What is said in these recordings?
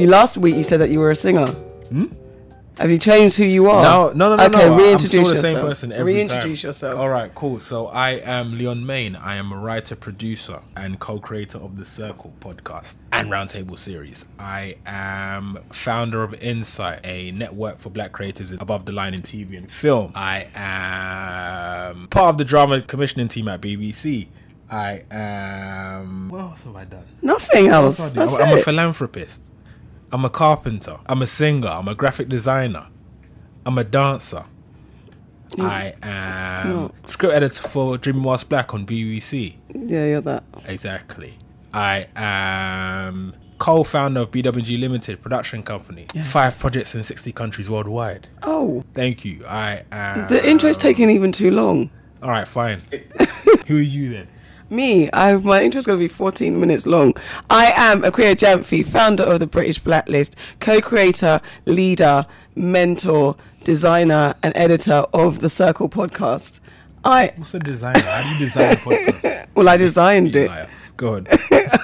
you last week you said that you were a singer. Hmm? Have you changed who you are? No, no, no, no. Okay, no. reintroduce I'm still the yourself. same person every Reintroduce time. yourself. All right, cool. So I am Leon Main. I am a writer, producer, and co-creator of the Circle podcast and Roundtable series. I am founder of Insight, a network for Black creatives above the line in TV and film. I am part of the drama commissioning team at BBC. I am. What else have I done? Nothing else. What else do I do? That's I'm, I'm a philanthropist. I'm a carpenter. I'm a singer. I'm a graphic designer. I'm a dancer. I am script editor for Dreaming Whilst Black on BBC. yeah, you're that. Exactly. I am co-founder of BWG Limited production company. Five projects in 60 countries worldwide. Oh, Thank you. I am. the intro's taking even too long. All right, fine. Who are you then? Me, I my intro is going to be 14 minutes long. I am Akua Gyamfi, founder of the British Blacklist, co-creator, leader, mentor, designer, and editor of the Circle podcast. I What's a designer? How do you design a podcast? well, I designed it. liar. Go.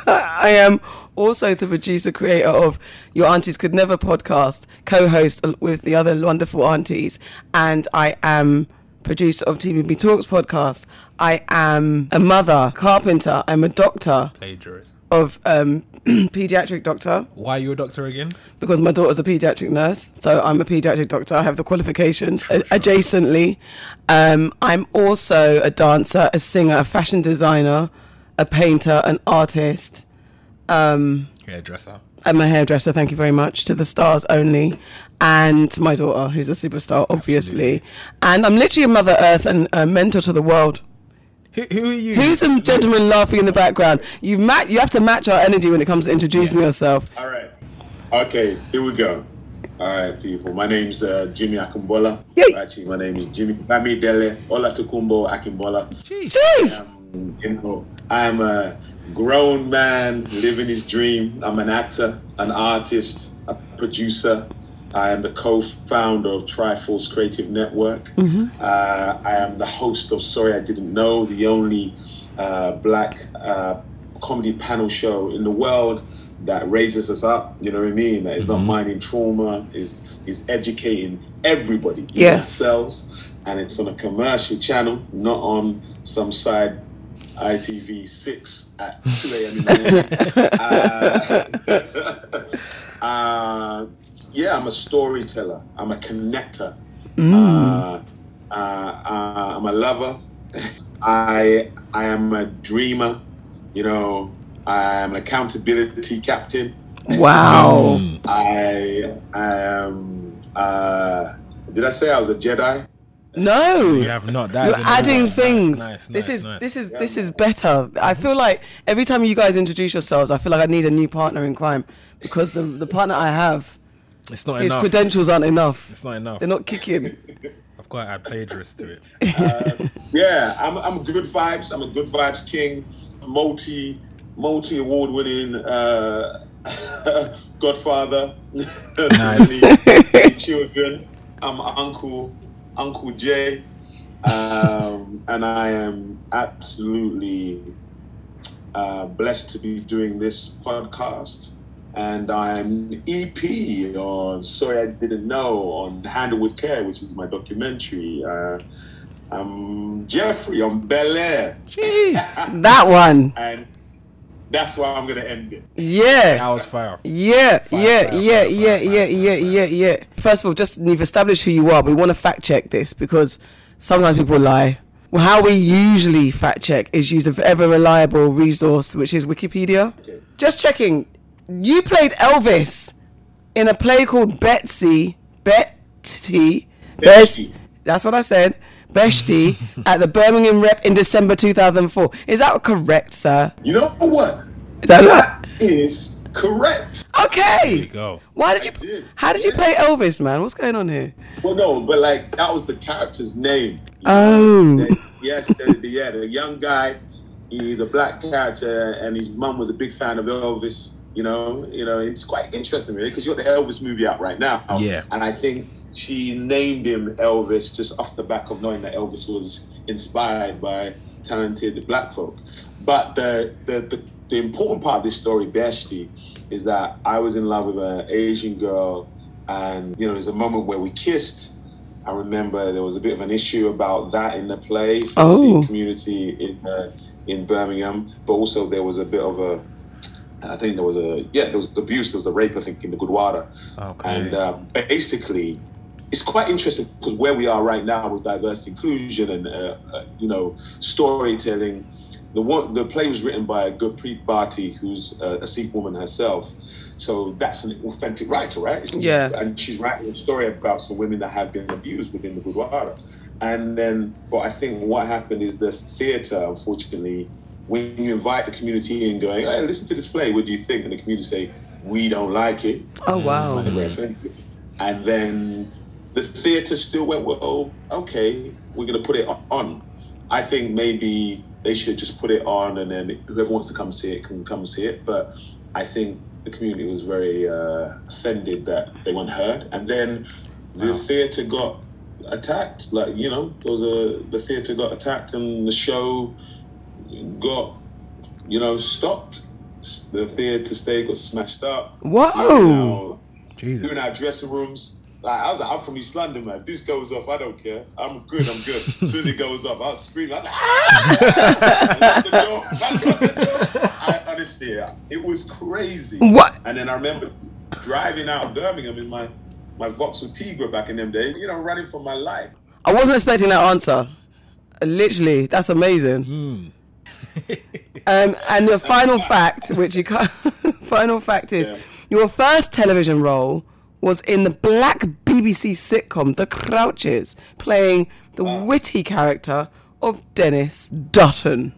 I am also the producer creator of Your Aunties Could Never podcast, co host with the other wonderful aunties, and I am producer of TBB Talks podcast. I am a mother, carpenter, I'm a doctor Plagiarist. of um, pediatric doctor Why are you a doctor again? because my daughter's a pediatric nurse, so I'm a pediatric doctor. I have the qualifications a- adjacently. Um, I'm also a dancer, a singer, a fashion designer, a painter, an artist. Um, Hairdresser. I'm a hairdresser, thank you very much, to the stars only. And my daughter, who's a superstar, obviously. And I'm literally a Mother Earth and a mentor to the world. Who, who are you? Who's the gentleman laughing in the background? You ma- you have to match our energy when it comes to introducing yourself. All right. Okay, here we go. All right, people. My name's uh, Jimmy Akingbola. Yay. Actually, my name is Jimmy Bamidele Olatukumbo Akingbola. Gee! Um, you know, I'm a grown man living his dream. I'm an actor, an artist, a producer. I am the co-founder of Triforce Creative Network. Uh, I am the host of Sorry I Didn't Know, the only uh, black uh, comedy panel show in the world that raises us up. You know what I mean? That is not mining trauma. is is educating everybody. Yes. Ourselves, and it's on a commercial channel, not on some side ITV six at two a.m. in the morning. uh, uh, yeah, I'm a storyteller. I'm a connector. Uh, uh, uh, I'm a lover. I I am a dreamer. You know, I am an accountability captain. Wow. I am. Uh, did I say I was a Jedi? No. You have not. That You're adding nice, things. Nice, this nice, is nice. this is this is better. I feel like every time you guys introduce yourselves, I feel like I need a new partner in crime because the the partner I have, It's not his enough. credentials aren't enough. It's not enough. They're not kicking. I've got to add plagiarist to it. Yeah, I'm, I'm good vibes. I'm a good vibes king, multi multi award winning uh, godfather. to Nice. children. I'm Uncle Uncle Jay, um, and I am absolutely uh, blessed to be doing this podcast. And I'm EP on Sorry I Didn't Know on Handle with Care, which is my documentary. Uh, I'm Jeffrey on Bel Air. Jeez. That one. And that's why I'm going to end it. Yeah. That was fire. Yeah, Fire, yeah, fire, yeah, fire, yeah, fire, yeah, fire, yeah, yeah, yeah. First of all, just you've established who you are, but we want to fact check this because sometimes people lie. Well, how we usually fact check is use a ever reliable resource, which is Wikipedia. Just checking. You played Elvis in a play called Betsy. Betty. Betsy. That's what I said. Behzti at the Birmingham Rep in December 2004. Is that correct, sir? You know what? Is that That is correct. okay? There you go. Why did you? did. How did you play Elvis, man? What's going on here? Well, no, but like that was the character's name. Oh, The- yes, the, the, yeah, the young guy. He's a black character, and his mum was a big fan of Elvis. You know, you know, it's quite interesting, really, because you got the Elvis movie out right now. Yeah. and I think she named him Elvis just off the back of knowing that Elvis was inspired by talented black folk. But the the the, the important part of this story, Behzti, is that I was in love with an Asian girl, and you know, there's a moment where we kissed. I remember there was a bit of an issue about that in the play for Oh. the community in uh, in Birmingham, but also there was a bit of a. I think there was a yeah, there was abuse, there was a rape, I think, in the Gurdwara. Okay. And um, basically, it's quite interesting because where we are right now with diversity, inclusion, and uh, uh, you know, storytelling. The one, the play was written by Gurpreet Bhatti, who's uh, a Sikh woman herself. So that's an authentic writer, right? Yeah. And she's writing a story about some women that have been abused within the Gurdwara. And then, but I think what happened is the theatre, unfortunately, when you invite the community in, going, "Hey, listen to this play. What do you think?" and the community say, "We don't like it." Oh wow. find it very offensive. And then the theatre still went, well, okay, we're going to put it on. I think maybe they should just put it on and then whoever wants to come see it can come see it. But I think the community was very uh, offended that they weren't heard. And then the theatre got attacked. Like, you know, there was a, the theatre got attacked and the show got, you know, stopped. The theatre stage got smashed up. Whoa. Now, Jesus. doing our dressing rooms. Like I was like, I'm from East London, man. If this goes off, I don't care. I'm good. I'm good. As soon as it goes off, I'll scream like, ah! I, honestly, it was crazy. What? And then I remember driving out of Birmingham in my my Vauxhall Tigra back in them days. You know, running for my life. I wasn't expecting that answer. Literally, that's amazing. um, and the final fact, which you can't, final fact is, Yeah. your first television role was in the black BBC sitcom The Crouches, playing the witty character of Dennis Dutton.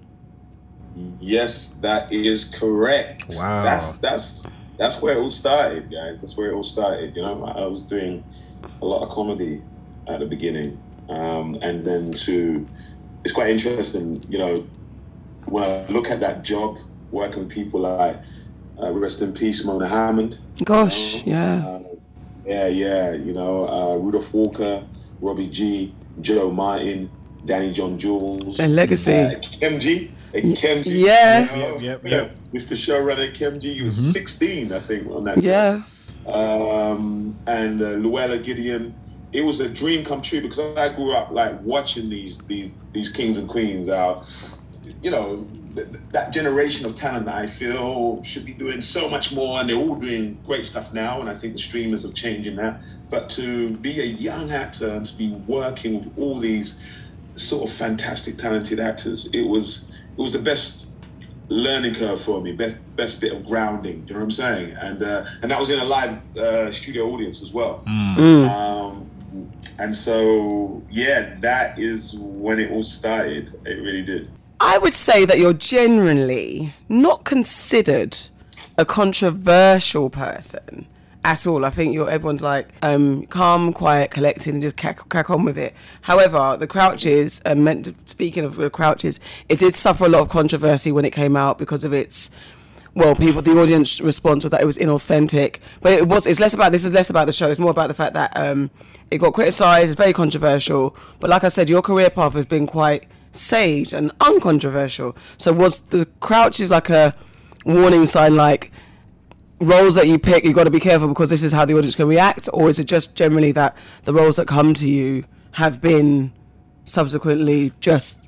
Yes, that is correct. Wow. That's that's that's where it all started, guys. That's where it all started. You know, I was doing a lot of comedy at the beginning, um, and then to it's quite interesting. You know, when I look at that job, working with people like uh, rest in peace, Mona Hammond. Gosh, yeah. Uh, yeah, yeah. You know, uh, Rudolph Walker, Robbie Gee, Jo Martin, Danny John Jules, A legacy. uh, Kemji, uh, Kemji. yeah. you know, Yep, yep, yeah. Mr. Showrunner Kemji. He was 16, I think, on that. Yeah. Um, and uh, Llewella Gideon. It was a dream come true because I grew up like watching these these these kings and queens out. You know, th- th- that generation of talent that I feel should be doing so much more, and they're all doing great stuff now. And I think the streamers are changing that. But to be a young actor and to be working with all these sort of fantastic, talented actors, it was it was the best learning curve for me, best best bit of grounding. Do you know what I'm saying? And uh, and that was in a live uh, studio audience as well. Um, and so yeah, that is when it all started. It really did. I would say that you're generally not considered a controversial person at all. I think you're everyone's like um, calm, quiet, collected, and just crack, crack on with it. However, the Crouches, um, meant to, speaking of the Crouches, it did suffer a lot of controversy when it came out because of its well, people, the audience response was that it was inauthentic, but it was. It's less about this. Is less about the show. It's more about the fact that um, it got criticised. It's very controversial. But like I said, your career path has been quite sage and uncontroversial. So was the Crouches like a warning sign, like roles that you pick, you've got to be careful because this is how the audience can react, or is it just generally that the roles that come to you have been subsequently just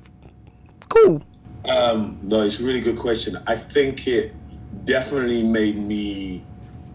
cool? Um, no, it's a really good question. I think it definitely made me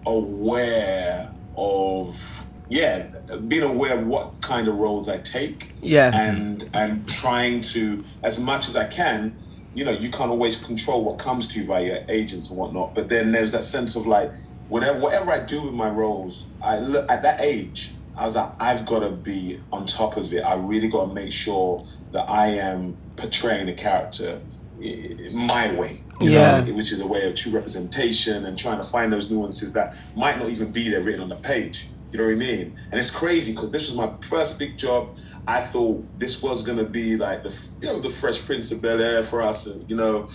aware of yeah, being aware of what kind of roles I take. Yeah. And and trying to as much as I can, you know, you can't always control what comes to you by your agents and whatnot. But then there's that sense of like whatever whatever I do with my roles, I look at that age, I was like, I've got to be on top of it. I really got to make sure that I am portraying the character eh, my way, you Yeah. know, which is a way of true representation and trying to find those nuances that might not even be there written on the page. You know what I mean? And it's crazy because this was my first big job. I thought this was gonna be like the, you know, the Fresh Prince of Bel Air for us, and you know,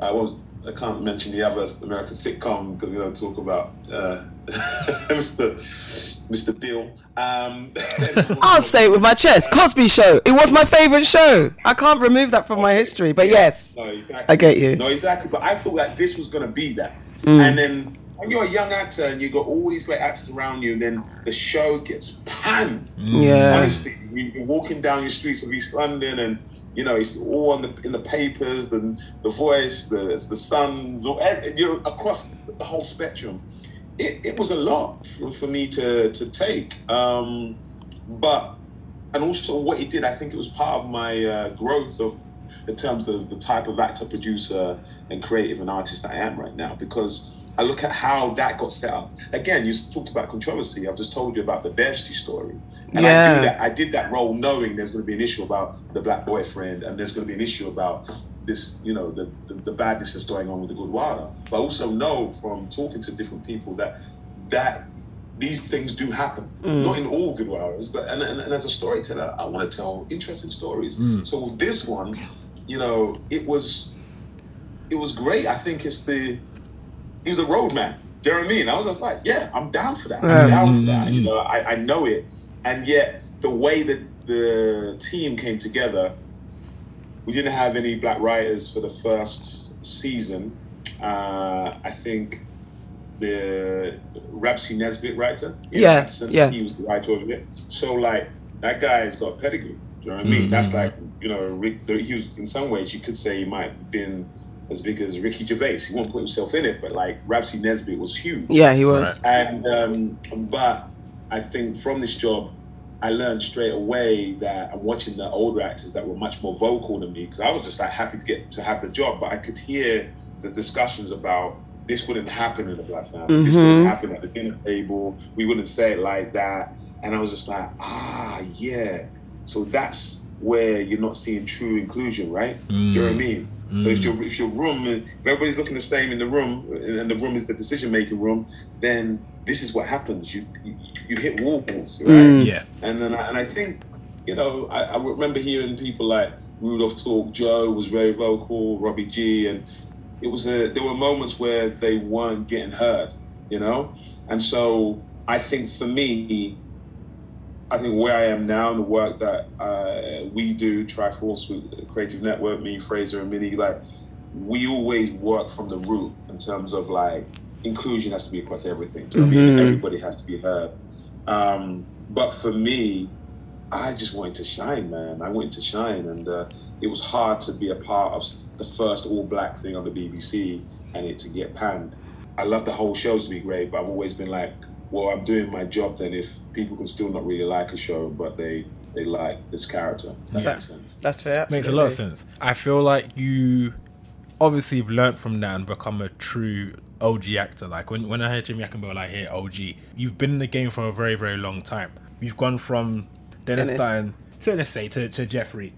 I was I can't mention the other American sitcom because we don't talk about uh, Mr. Mr. Bill. Um, I'll say it with my chest. Cosby Show. It was my favorite show. I can't remove that from my history. But yes, No, exactly. I get you. No, exactly. But I thought that this was going to be that. Mm. And then when you're a young actor and you've got all these great actors around you, then the show gets panned. Yeah. Honestly, you- you're walking down your streets of East London and you know it's all on the, in the papers, the the Voice, the the Suns, or you're across the whole spectrum. It, it was a lot for, for me to to take, um, but and also what it did, I think it was part of my uh, growth of in terms of the type of actor, producer, and creative and artist that I am right now because. I look at how that got set up. Again, you talked about controversy. I've just told you about the Behzti story. And I Yeah. knew that I did that role knowing there's going to be an issue about the black boyfriend and there's going to be an issue about this, you know, the, the, the badness that's going on with the Gurdwara. But I also know from talking to different people that that these things do happen. Mm. Not in all Gurdwaras, but and, and, and as a storyteller, I want to tell interesting stories. Mm. So with this one, you know, it was it was great. I think it's the he was a roadman. Do you know what I mean? I was just like, yeah, I'm down for that. I'm Yeah. down for that. You know, I, I know it. And yet the way that the team came together, we didn't have any black writers for the first season. Uh, I think the Rab C. Nesbitt writer, Yeah, Hudson, yeah. he was the writer of it. So like that guy's got pedigree. Do you know what I mean? That's like you know, Rick, he was in some ways you could say he might have been as big as Ricky Gervais. He won't put himself in it, but like Rab C. Nesbitt was huge. yeah, he was. And um, but I think from this job, I learned straight away that I'm watching the older actors that were much more vocal than me because I was just like happy to get to have the job, but I could hear the discussions about this wouldn't happen in the black family. This wouldn't happen at the dinner table. We wouldn't say it like that. And I was just like, ah, yeah. So that's where you're not seeing true inclusion, right? Do you know what I mean? So if mm. your if your room, if everybody's looking the same in the room, and the room is the decision making room, then this is what happens. You you, you hit walls, right? Mm. Yeah. And then I, and I think, you know, I, I remember hearing people like Rudolph talk. Jo was very vocal. Robbie Gee, and it was a. There were moments where they weren't getting heard, you know. And so I think for me, I think where I am now and the work that uh, we do, Triforce with Creative Network, me, Fraser, and Minnie, like we always work from the root in terms of like inclusion has to be across everything. Do you know what I mean? Everybody has to be heard. Um, but for me, I just wanted to shine, man. I wanted to shine, and uh, it was hard to be a part of the first all-black thing on the BBC and it to get panned. I love the whole show to be great, but I've always been like, well, I'm doing my job then if people can still not really like a show, but they they like this character. That Yeah. makes sense. That's fair. Makes a lot of sense. I feel like you obviously have learnt from that and become a true OG actor. Like when, when I heard Jimmy Akingbola, I hear OG. You've been in the game for a very, very long time. You've gone from Dennis, Dennis. Stein, so let's say to, to Jeffrey.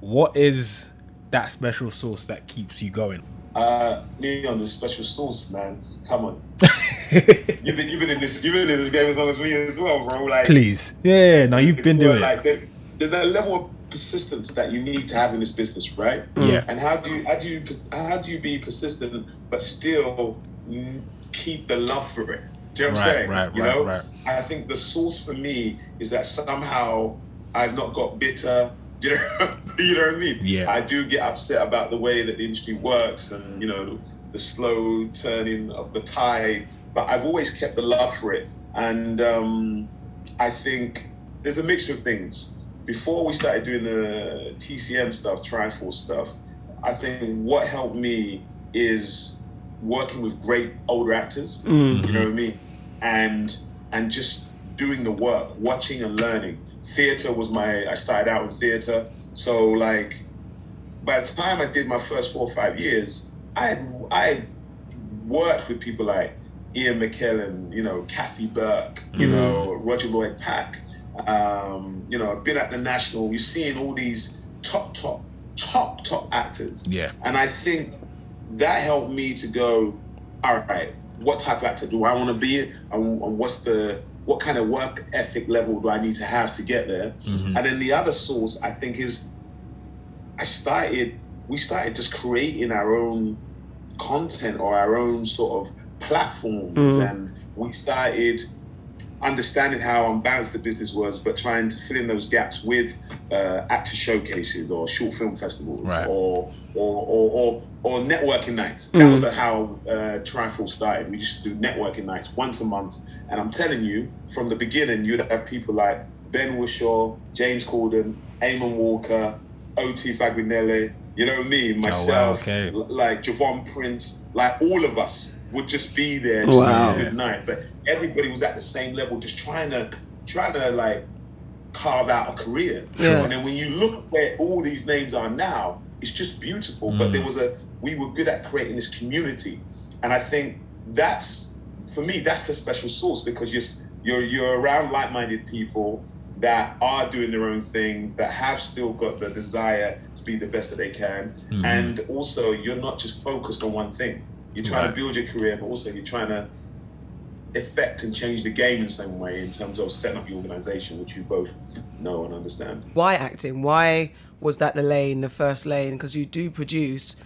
What is that special sauce that keeps you going? Uh, Leon, the special sauce, man. Come on. you've been you've been in this you've been in this game as long as me as well, bro. Like Please. Yeah, no, you've been doing like it. there- there's a level of persistence that you need to have in this business, right? Yeah. And how do you how do you how do you be persistent but still mm, keep the love for it? Do you know what I'm saying? right, you right, know? right. I think the source for me is that somehow I've not got bitter. Do you know, you know what I mean? Yeah. I do get upset about the way that the industry works and you know the slow turning of the tide, but I've always kept the love for it. And um, I think there's a mixture of things. Before we started doing the TCN stuff, Triforce stuff, I think what helped me is working with great older actors. You know what I mean? And and just doing the work, watching and learning. Theater was my. I started out in theater, so like by the time I did my first four or five years, I had I had worked with people like Ian McKellen, you know, Kathy Burke, you know, Roger Lloyd Pack. Um, you know, I've been at the National. You're seeing all these top, top, top, top actors. Yeah. And I think that helped me to go, all right, what type of actor do I want to be? And, and what's the what kind of work ethic level do I need to have to get there? And then the other source I think is I started we started just creating our own content or our own sort of platforms, and we started understanding how unbalanced the business was, but trying to fill in those gaps with uh, actor showcases or short film festivals Right. or, or, or, or, or networking nights. That was how uh, Triforce started. We used to do networking nights once a month. And I'm telling you, from the beginning, you'd have people like Ben Whishaw, James Corden, Eamonn Walker, O.T. Fagbenle, you know what I mean? Myself, okay. like Javon Prince, like all of us would just be there just Wow. having a good night. But everybody was at the same level, just trying to trying to like carve out a career. Yeah. And then when you look at where all these names are now, it's just beautiful. But there mm. was a we were good at creating this community, and I think that's for me that's the special sauce because you're you're you're around like-minded people that are doing their own things that have still got the desire to be the best that they can mm-hmm. and also you're not just focused on one thing you're trying Right. to build your career but also you're trying to affect and change the game in some way in terms of setting up your organization which you both know and understand Why acting? Why was that the lane, the first lane? Because you do produce,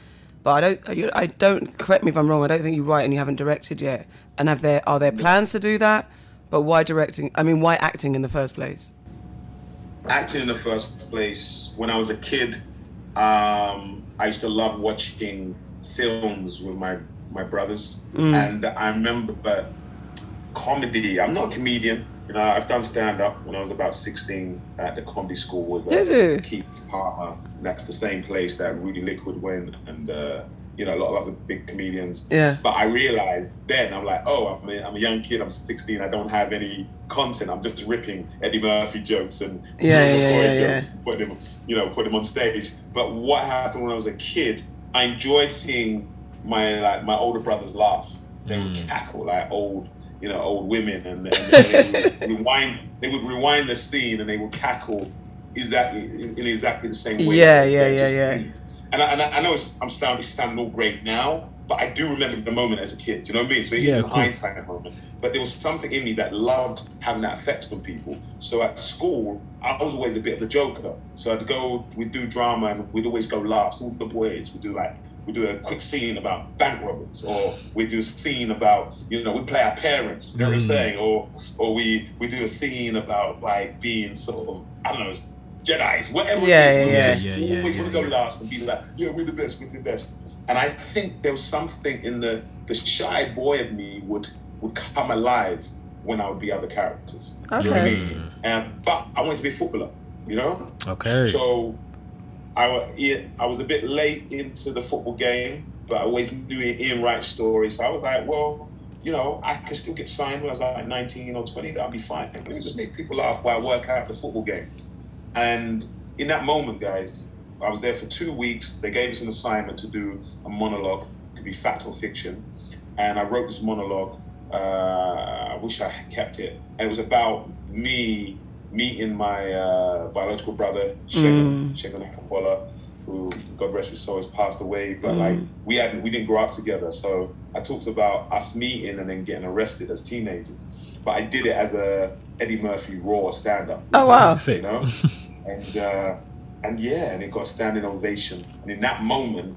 but I don't. I don't. Correct me if I'm wrong. I don't think you write and you haven't directed yet. And have there are there plans to do that? But why directing? I mean, why acting in the first place? acting in the first place when i was a kid um, i used to love watching films with my my brothers and i remember comedy i'm not a comedian you know i've done stand-up when i was about 16 at the comedy school with uh, keith palmer that's the same place that rudy liquid went and uh, you know a lot of other big comedians Yeah. but I realized then I'm like, oh, I'm a, I'm a young kid. I'm 16. I don't have any content. I'm just ripping Eddie Murphy jokes and Yeah, yeah, yeah, jokes, yeah. put them, you know, put them on stage. But what happened when I was a kid? I enjoyed seeing my like my older brothers laugh. They would mm. cackle like old, you know, old women, and, and they would rewind. They would rewind the scene and they would cackle exactly in, in exactly the same way. Yeah, yeah, yeah, just- yeah. and I, and I, I know it's, I'm sounding, sounding all great now, but I do remember the moment as a kid. Do you know what I mean? So it's Yeah, a of course. hindsight moment. But there was something in me that loved having that effect on people. So at school, I was always a bit of the joker. So I'd go, we'd do drama, and we'd always go last. All the boys would do like we do a quick scene about bank robbers, or we do a scene about you know we play our parents. You know what I'm mm. saying? Or or we we do a scene about like being sort of I don't know. Jedi's, whatever Yeah, it is, we yeah, just yeah, yeah, always yeah, want to go yeah. last and be like, yeah, we're the best, we're the best. And I think there was something in the the shy boy of me would would come alive when I would be other characters. Okay. You know what I mean? And but I wanted to be a footballer, you know? Okay. So I, I was a bit late into the football game, but I always knew Ian Wright's story. So I was like, well, you know, I could still get signed when I was like 19 or 20, that'll be fine. Let me just make people laugh while I work out the football game. And in that moment, guys, I was there for two weeks. They gave us an assignment to do a monologue, it could be fact or fiction. And I wrote this monologue. Uh, I wish I had kept it. And it was about me meeting my uh, biological brother, Shegun, Shegun Akingbola, who, God rest his soul, has passed away. But like, we hadn't, we didn't grow up together. So I talked about us meeting and then getting arrested as teenagers. But I did it as a Eddie Murphy raw stand-up. Oh, wow. You know, and uh, and yeah, and it got a standing ovation. And in that moment,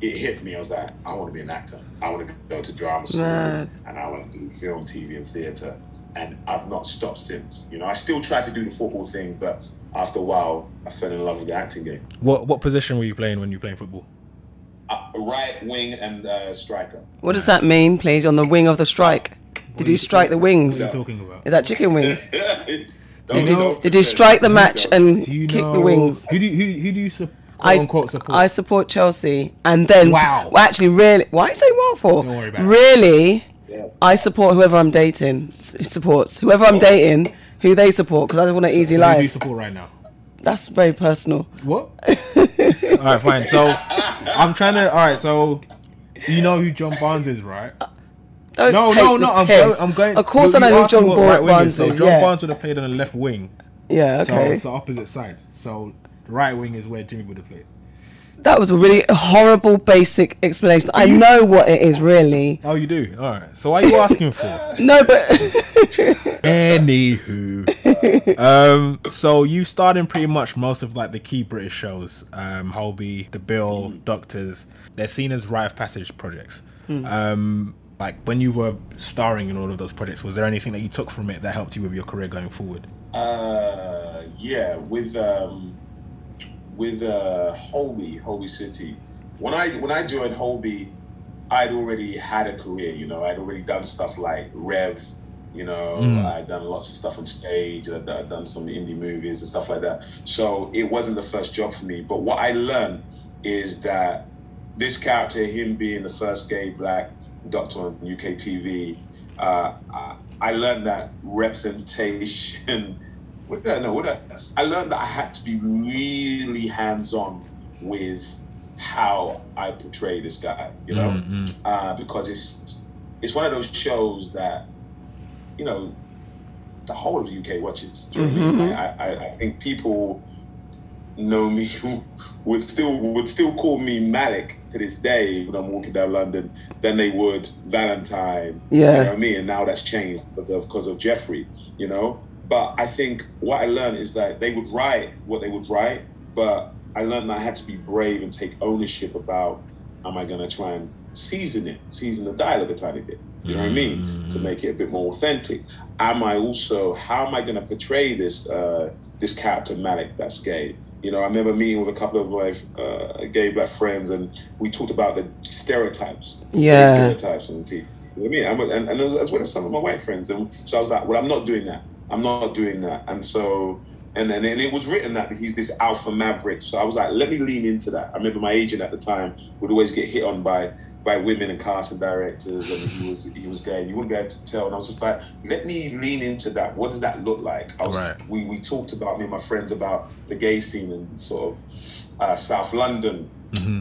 it hit me. I was like, I want to be an actor. I want to go to drama school, Right. and I want to do film, TV, and theatre. And I've not stopped since. You know, I still try to do the football thing, but after a while, I fell in love with the acting game. What what position were you playing when you were playing football? Uh, right wing and uh, striker. What does that mean, please? On the wing of the strike? Did you strike the wings? What are you talking about? Is that chicken wings? Don't you know- Did you strike the match and Do you kick know the wings? Who do you, who, who do you su- quote I, unquote support? I support Chelsea, and then Wow. Well, actually, really, why you say wow for? Don't worry about it. Really, Yeah. I support whoever I'm dating. Supports whoever I'm dating, who they support, because I just want an easy So who do you support right now? That's very personal. What? all right, fine. So I'm trying to. All right, so you know who John Barnes is, right? Uh, don't No, take no, the no. I'm going. I'm going. Of course, I know who John what right wing Barnes So. John Yeah, Barnes would have played on the left wing. yeah, okay. So, so opposite side. So the right wing is where Jimmy would have played. That was a really horrible, basic explanation. I know what it is, really. Oh, you do. All right. So why are you asking for? No, but Anywho, um, so you starred in pretty much most of like the key British shows, um, Holby, The Bill, Doctors. They're seen as rite of passage projects. Um, like when you were starring in all of those projects, was there anything that you took from it that helped you with your career going forward? Uh, yeah, with um, with uh, Holby, Holby City. When I when I joined Holby, I'd already had a career. You know, I'd already done stuff like Rev. You know, I'd done lots of stuff on stage. I'd, I'd done some indie movies and stuff like that. So it wasn't the first job for me. But what I learned is that this character, him being the first gay black doctor on UK TV, uh, I, I learned that representation. What did I know? What I, I learned that I had to be really hands-on with how I portray this guy. You know, uh, because it's it's one of those shows that you know the whole of the UK watches. You know what I mean? I, I, think people know me would still would still call me Malik to this day when I'm walking down London than they would Valentine. You Yeah. know what I mean? And now that's changed because because of Jeffrey, you know? But I think what I learned is that they would write what they would write, but I learned that I had to be brave and take ownership about am I gonna try and season it, season the dialogue a tiny bit. You know what I mean? To make it a bit more authentic. Am I also how am I gonna portray this uh this character Malik that's gay? You know, I remember meeting with a couple of my uh, gay black friends, and we talked about the stereotypes. Yeah. stereotypes on the TV. You know what I mean? I'm, and, and as well as some of my white friends. And so I was like, well, I'm not doing that. I'm not doing that. And so, and then and it was written that he's this alpha maverick. So I was like, let me lean into that. I remember my agent at the time would always get hit on by by women and casting directors, and he was he was gay. And you wouldn't be able to tell. And I was just like, let me lean into that. What does that look like? I was Right. we we talked about me and my friends about the gay scene in sort of uh, South London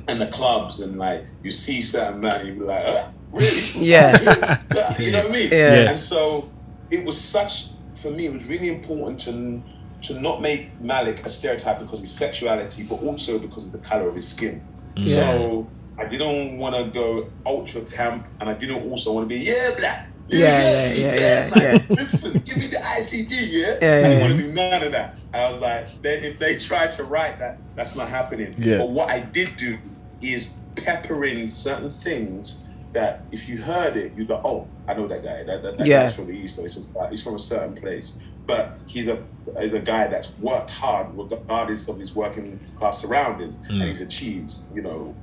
and the clubs, and like you see certain men, you be like, uh, really? Yeah. you know what I mean? Yeah. Yeah. And so it was such for me. It was really important to to not make Malik a stereotype because of his sexuality, but also because of the color of his skin. Mm. So I didn't want to go ultra camp, and I didn't also want to be yeah black. Yeah, yeah, yeah, yeah, like, yeah. Listen, give me the ICD, yeah. Yeah, I yeah, didn't want to do none of that. And I was like, they, if they tried to write that, that's not happening. Yeah. But what I did do is pepper in certain things that if you heard it, you go, oh, I know that guy. That, that, that Yeah. guy's from the east, or he's from, he's from a certain place. But he's a he's a guy that's worked hard, regardless of his working class surroundings, and mm. he's achieved, you know,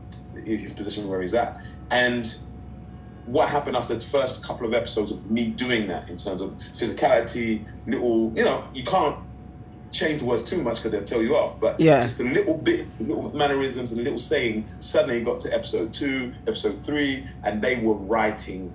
his position where he's at. And what happened after the first couple of episodes of me doing that in terms of physicality, little, you know, you can't change the words too much because they'll tell you off, but Yeah. just a little bit, little mannerisms and a little saying, suddenly got to episode two, episode three, and they were writing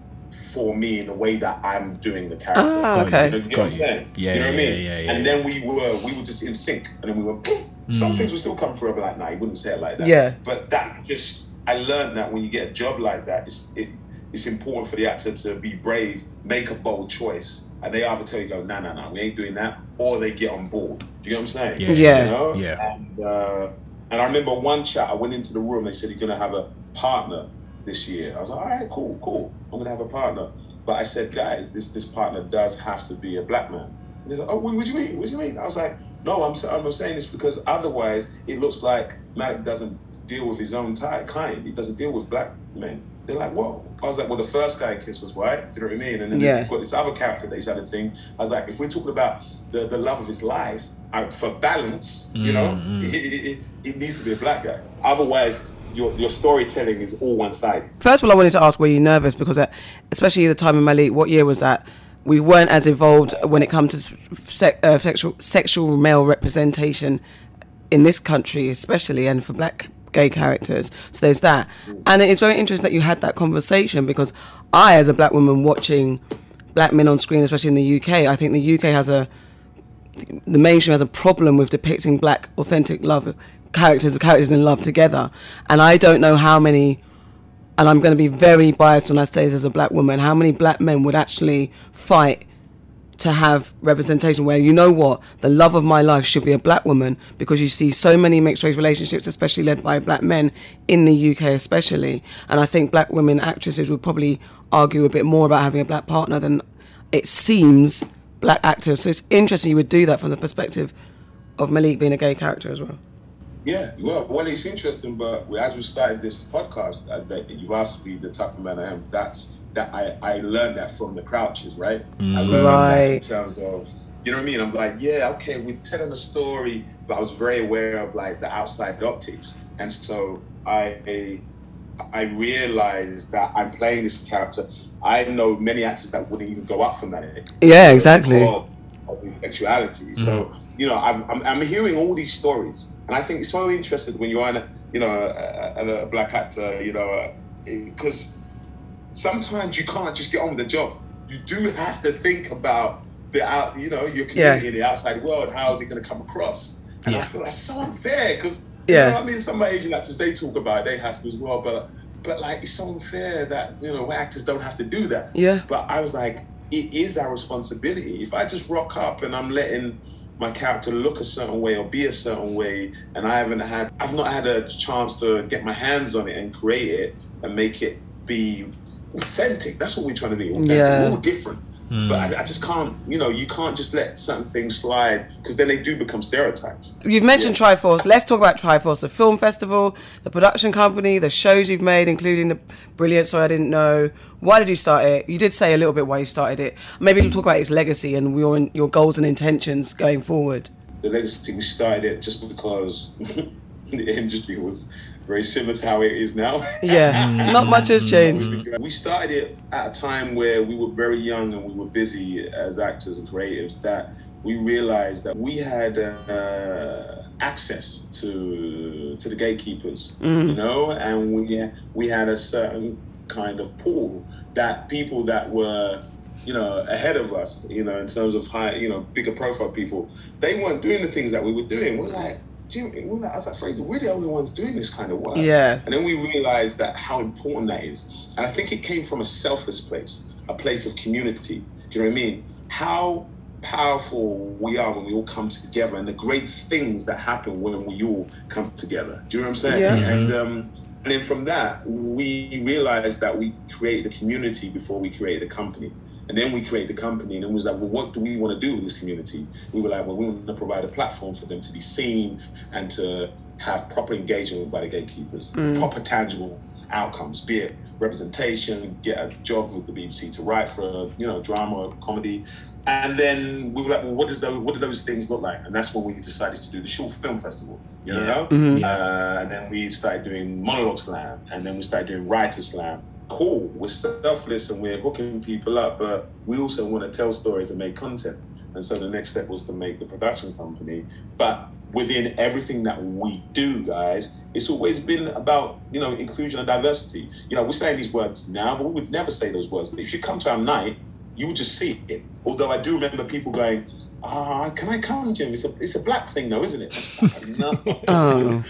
for me in the way that I'm doing the character. Ah, okay. You know, you get Got what I'm you. saying? Yeah, you know what I yeah, mean? yeah, yeah, and then we were we were just in sync, and then we were Boom. Some things would still come through. I'd be like, nah, you wouldn't say it like that. Yeah. But that just I learned that when you get a job like that, it's it, it's important for the actor to be brave, make a bold choice, and they either tell you, go, no, no, nah, we ain't doing that, or they get on board. Do you know what I'm saying? Yeah. Yeah. You know? Yeah. And uh, and I remember one chat. I went into the room. They said you're gonna have a partner this year. I was like, all right, cool, cool. I'm gonna have a partner. But I said, guys, this this partner does have to be a black man. And they're like, oh, what, what do you mean? What do you mean? I was like, no, I'm sa- I'm saying this because otherwise it looks like Malik doesn't deal with his own type client. He doesn't deal with black men. They're like, what? I was like, well, the first guy I kissed was white. Do you know what I mean? And then Yeah. you've got this other character that he's had a thing. I was like, if we're talking about the, the love of his life, uh, for balance, you know, it, it, it, it needs to be a black guy. Otherwise, your, your storytelling is all one sided. First of all, I wanted to ask, were you nervous? Because, uh, especially at the time in Malik, what year was that? We weren't as involved when it comes to se- uh, sexual sexual male representation in this country, especially, and for black gay characters. So there's that, and it's very interesting that you had that conversation because I, as a black woman watching black men on screen, especially in the UK, I think the UK has a the mainstream has a problem with depicting black authentic love characters characters in love together and i don't know how many and i'm going to be very biased when i say this as a black woman how many black men would actually fight to have representation where you know what the love of my life should be a black woman because you see so many mixed race relationships especially led by black men in the UK especially and I think black women actresses would probably argue a bit more about having a black partner than it seems black actors. So it's interesting you would do that from the perspective of Malik being a gay character as well. Yeah, well, well, it's interesting, but as we started this podcast, you asked me the type of man I am. That's that I I learned that from the Crouches, right? I mm. learned Right. that in terms of you know what I mean. I'm like, yeah, okay, we're telling a story, but I was very aware of like the outside optics, and so I I realized that I'm playing this character. I know many actors that wouldn't even go up from that. Yeah, exactly. Of of homosexuality. Mm. So you know, I'm, I'm I'm hearing all these stories, and I think it's so interesting when you're in a you know a, a, a black actor, you know, uh, because sometimes you can't just get on with the job. You do have to think about the out, you know, your community Yeah. in the outside world. How is it going to come across? And I Yeah. feel that's so unfair because Yeah. you know, I mean, some Asian actors they talk about it, they have to as well, but but like it's so unfair that you know actors don't have to do that. Yeah. But I was like, it is our responsibility. If I just rock up and I'm letting my character look a certain way or be a certain way, and I haven't had, I've not had a chance to get my hands on it and create it and make it be authentic. That's what we're trying to do. Authentic. Yeah. We're all different. Hmm. But I, I just can't, you know, you can't just let certain things slide because then they do become stereotypes. You've mentioned Triforce. Let's talk about Triforce, the film festival, the production company, the shows you've made, including the Brilliant. Sorry, I didn't know. Why did you start it? You did say a little bit why you started it. Maybe we'll talk about its legacy and your your goals and intentions going forward. the legacy we started it just because the industry was very similar to how it is now. Yeah, mm. not much has changed. Mm. We started it at a time where we were very young and we were busy as actors and creatives that we realized that we had uh, access to to the gatekeepers, you mm. know, and we we had a certain kind of pool that people that were you know ahead of us, you know, in terms of high, you know, bigger profile people, they weren't doing the things that we were doing. We're like, Jim, we're like, I was like, Fraser, we're the only ones doing this kind of work. Yeah. And then we realized that how important that is. And I think it came from a selfless place, a place of community. Do you know what I mean? How powerful we are when we all come together and the great things that happen when we all come together. Do you know what I'm saying? Yeah. And um and then from that, we realized that we created a community before we created a company. And then we created the company, and it was like, well, what do we want to do with this community? We were like, well, we want to provide a platform for them to be seen and to have proper engagement by the gatekeepers, proper tangible outcomes, be it representation, get a job with the BBC to write for a, you know drama, comedy, and then we were like, well, what does those what do those things look like? And that's when we decided to do the short film festival, you know. Uh, and then we started doing monologue slam, and then we started doing writer slam. Cool, we're selfless and we're hooking people up, but we also want to tell stories and make content. And so the next step was to make the production company. But within everything that we do, guys, it's always been about, you know, inclusion and diversity. You know, we're saying these words now, but we would never say those words. But if you come to our night, you would just see it. Although I do remember people going, Ah, can I come, Jim? It's a it's a black thing though, isn't it? Like, no. Oh.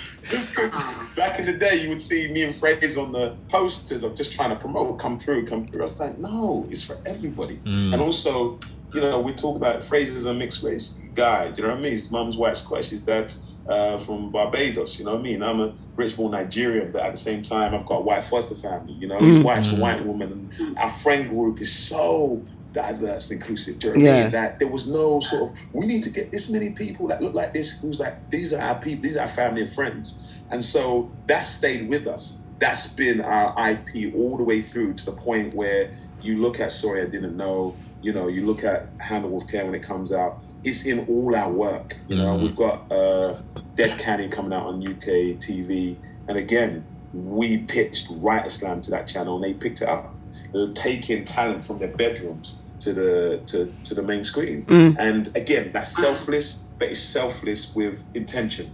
Back in the day, you would see me and Fraser on the posters of just trying to promote, come through, come through. I was like, no, it's for everybody. And also, you know, we talk about Fraser's a mixed race guy. Do you know what I mean? His mum's white Scottish, his dad's uh, from Barbados. You know what I mean? I'm a rich born Nigerian, but at the same time, I've got a white foster family. You know, his wife's a white woman, and our friend group is so diverse inclusive. Do you know what I mean? That there was no sort of we need to get this many people that look like this. Who's like these are our people, these are our family and friends, and so that stayed with us. That's been our IP all the way through to the point where you look at Sorry I Didn't Know, you know, you look at Handle with Care when it comes out. It's in all our work. You know, we've got uh, Dead Canny coming out on UK TV, and again, we pitched Writer Slam to that channel, and they picked it up. They're taking talent from their bedrooms to the to, to the main screen, and again, that's selfless, but it's selfless with intention,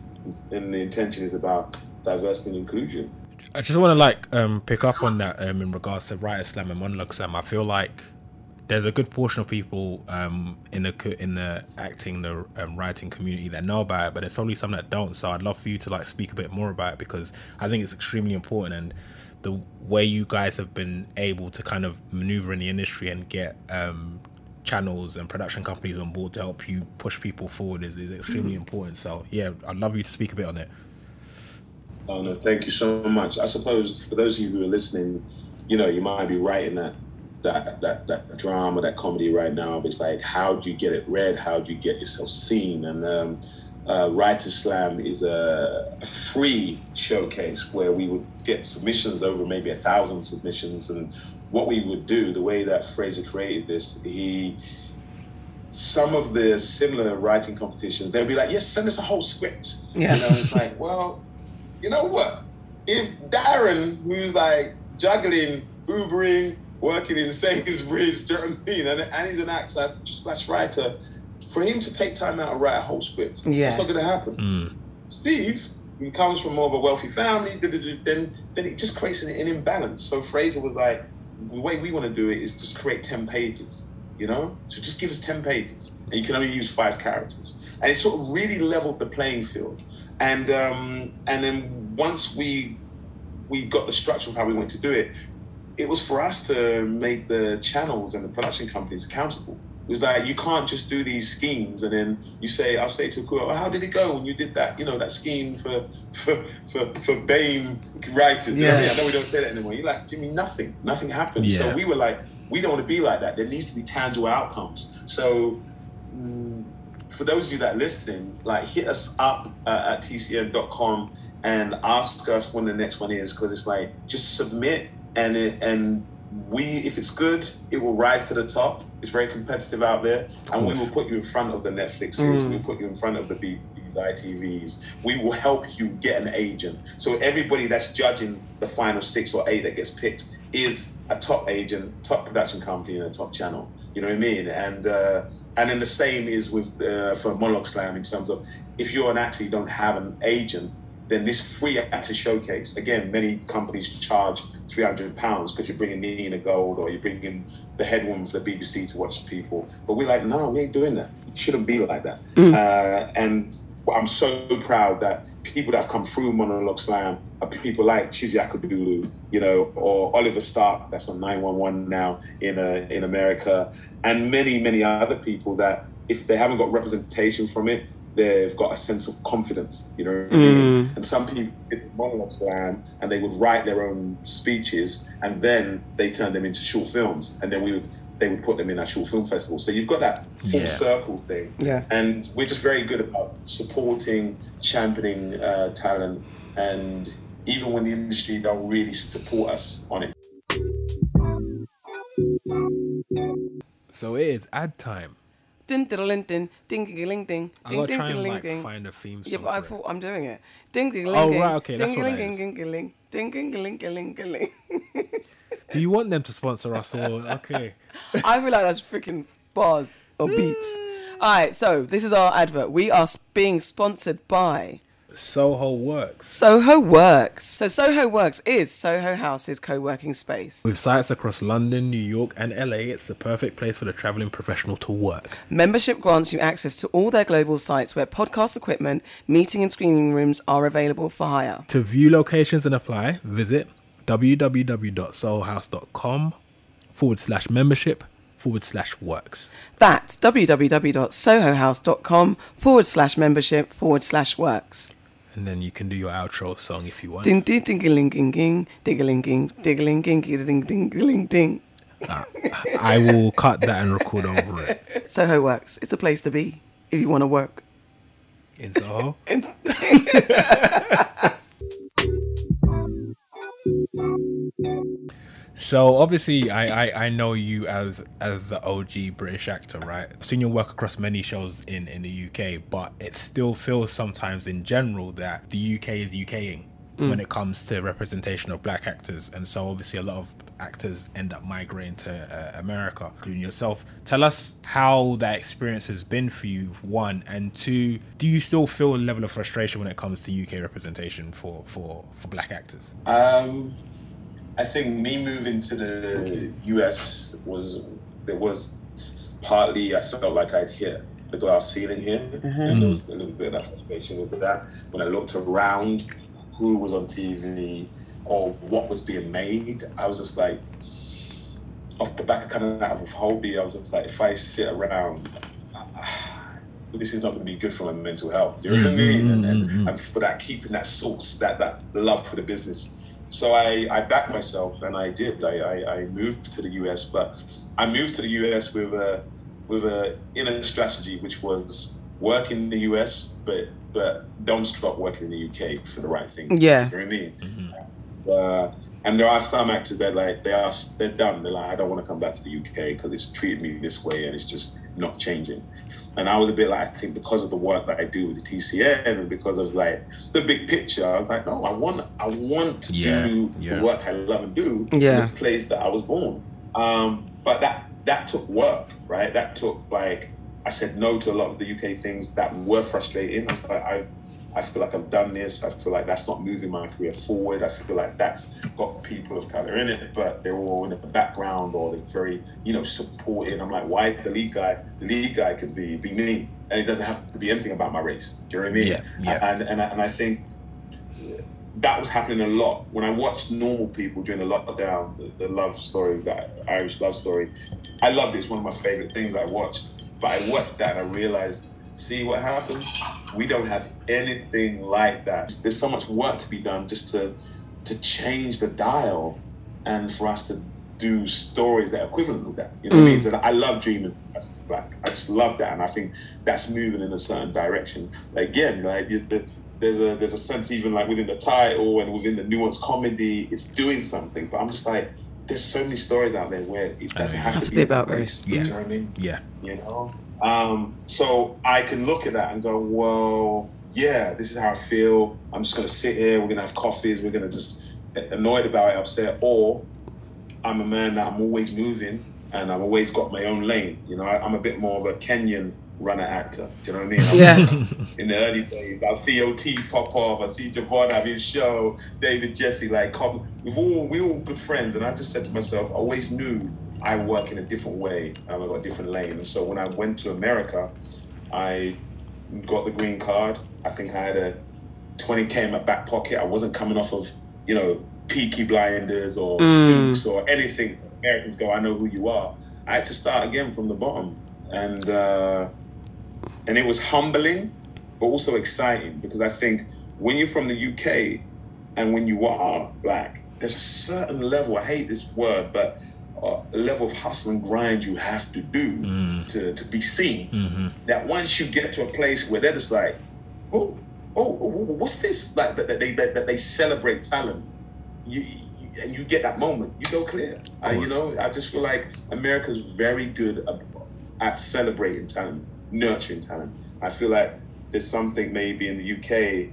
and the intention is about diversity and inclusion. I just want to like um, pick up on that um, in regards to writer slam and monologue slam. I feel like there's a good portion of people um, in the in the acting, the um, writing community that know about it, but there's probably some that don't. So I'd love for you to like speak a bit more about it because I think it's extremely important and the way you guys have been able to kind of maneuver in the industry and get um, channels and production companies on board to help you push people forward is, is extremely important. So yeah, I'd love you to speak a bit on it. Oh no, thank you so much. I suppose for those of you who are listening, you know, you might be writing that that that that drama, that comedy right now. But It's like how do you get it read? How do you get yourself seen? And um, uh, Writer Slam is a, a, free showcase where we would get submissions over maybe a thousand submissions. And what we would do, the way that Fraser created this, he some of the similar writing competitions, they'd be like, "Yes, send us a whole script." Yeah. You know, it's like, well, you know what? If Darren, who's like juggling, Ubering, working in Sainsbury's, do you know what I mean? And, and he's an actor, slash writer, for him to take time out and write a whole script, yeah. it's not going to happen. Mm. Steve, who comes from more of a wealthy family, then then it just creates an, an imbalance. So Fraser was like, the way we want to do it is just create ten pages, you know. So just give us ten pages, and you can only use five characters, and it sort of really leveled the playing field. And um, and then once we we got the structure of how we wanted to do it, it was for us to make the channels and the production companies accountable. Was like you can't just do these schemes and then you say, I'll say to a well, how did it go when you did that? You know, that scheme for for for, for BAME writers. Yeah. I, mean? I know we don't say that anymore. You're like, Jimmy, nothing, nothing happened. Yeah. So we were like, we don't want to be like that. There needs to be tangible outcomes. So mm, for those of you that are listening, like hit us up uh, at tcn.com and ask us when the next one is because it's like just submit and it, and we if it's good it will rise to the top. It's very competitive out there. And we will put you in front of the netflixes mm. we will put you in front of the bbc's itvs we will help you get an agent. So everybody that's judging the final six or eight that gets picked is a top agent top production company and a top channel. You know what i mean? And uh, and then the same is with uh, for monologue slam in terms of if you're an actor you don't have an agent then this free actor showcase, again, many companies charge £300 because you're bringing Nina Gold or you're bringing the head woman for the BBC to watch people. But we're like, no, we ain't doing that. It shouldn't be like that. Mm. Uh, and I'm so proud that people that have come through Monologue Slam are people like Chizzy Akudolu, you know, or Oliver Stark, that's on 911 now in, uh, in America, and many, many other people that if they haven't got representation from it, they've got a sense of confidence, you know. Mm. And some people did monologue slam and they would write their own speeches and then they turn them into short films and then we would they would put them in our short film festival. So you've got that full yeah. circle thing. Yeah. And we're just very good about supporting, championing uh, talent and even when the industry don't really support us on it. So it is ad time. Ding ding ding ding ding ding ding. I gotta try and like find a theme. Yeah, but I thought I'm doing it. Ding ding ding. Oh right, okay, that's what that is. Ding ding ding ding ding ding ding Do you want them to sponsor us or okay? I feel like that's freaking bars or beats. All right, so this is our advert. We are being sponsored by Soho Works. Soho Works. So Soho Works is Soho House's co-working space. With sites across London, New York, and LA, it's the perfect place for the traveling professional to work. Membership grants you access to all their global sites where podcast equipment, meeting and screening rooms are available for hire. To view locations and apply, visit www.sohohouse.com forward slash membership forward slash works. That's www.sohohouse.com forward slash membership forward slash works and then you can do your outro song if you want. Ting ting ting ling king king ting ling king ting ling king ting ting ling ting. I will cut that and record over it. Soho works. It's the place to be if you want to work. In Soho. In- So obviously, I, I, I know you as as the OG British actor, right? I've seen your work across many shows in in the UK, but it still feels sometimes in general that the UK is UKing mm. when it comes to representation of black actors, and so obviously a lot of actors end up migrating to uh, America, including yourself. Tell us how that experience has been for you, one, and two, do you still feel a level of frustration when it comes to UK representation for for for black actors? Um I think me moving to the US was there was partly I felt like I'd hit the glass ceiling here, mm-hmm. and there was a little bit of that frustration with that. When I looked around, who was on TV or what was being made, I was just like, off the back of kind of out of hobby, I was just like, if I sit around. this is not going to be good for my mental health. You know what I mean? And, and, mm-hmm. and for that, keeping that source, that that love for the business so I, I backed myself and I did. I, I, I moved to the US, but I moved to the US with a with a inner strategy, which was work in the US, but but don't stop working in the UK for the right thing. Yeah. You know what I mean? Uh, and there are some actors that like they are they're done. They're like, I don't want to come back to the UK because it's treated me this way and it's just not changing. And I was a bit like, I think because of the work that I do with the TCN and because of like the big picture, I was like, no, I want I want to Yeah, do yeah. the work I love and do Yeah. in the place that I was born. Um, but that that took work, right? That took like I said no to a lot of the UK things that were frustrating. I was like, I I feel like I've done this. I feel like that's not moving my career forward. I feel like that's got people of color in it, but they're all in the background or they're very, you know, supporting. I'm like, why is the lead guy? The lead guy could be be me, and it doesn't have to be anything about my race. Do you know what I mean? Yeah, yeah. And and I, and I think that was happening a lot when I watched normal people during the lockdown, the, the love story, that Irish love story. I loved it. It's one of my favorite things I watched. But I watched that and I realized, see what happens? We don't have anything like that. There's so much work to be done just to to change the dial and for us to do stories that are equivalent with that. You know what I mean? Mm. So I love dreaming as black. I just love that, and I think that's moving in a certain direction. Again, like the- there's a there's a sense even like within the title and within the nuanced comedy, it's doing something. But I'm just like, there's so many stories out there where it doesn't oh, have, Have to to be be about about race. race. You Yeah. know what I mean? Yeah. you know um, so i can look at that and go well yeah this is how i feel i'm just going to sit here we're going to have coffees we're going to just annoyed about it upset or i'm a man that i'm always moving and i've always got my own lane you know I, i'm a bit more of a kenyan runner actor do you know what i mean I'm- Yeah. in the early days. I'll see OT pop off. I see Javon have his show. David Gyasi, like, come. We've all we all good friends, and I just said to myself, I always knew I work in a different way. and I got a different lane, and so when I went to America, I got the green card. I think I had a 20k in my back pocket. I wasn't coming off of you know Peaky Blinders or Spooks or anything. Americans go, I know who you are. I had to start again from the bottom, and. uh and it was humbling but also exciting because I think when you're from the UK and when you are black, there's a certain level. I hate this word, but uh, a level of hustle and grind you have to do to, to be seen. That once you get to a place where they're just like, oh, oh, oh, what's this? Like that, that they that, that they celebrate talent. You, you and you get that moment, you go clear. I, you know, I just feel like America's very good at, at celebrating talent, nurturing talent. I feel like there's something maybe in the UK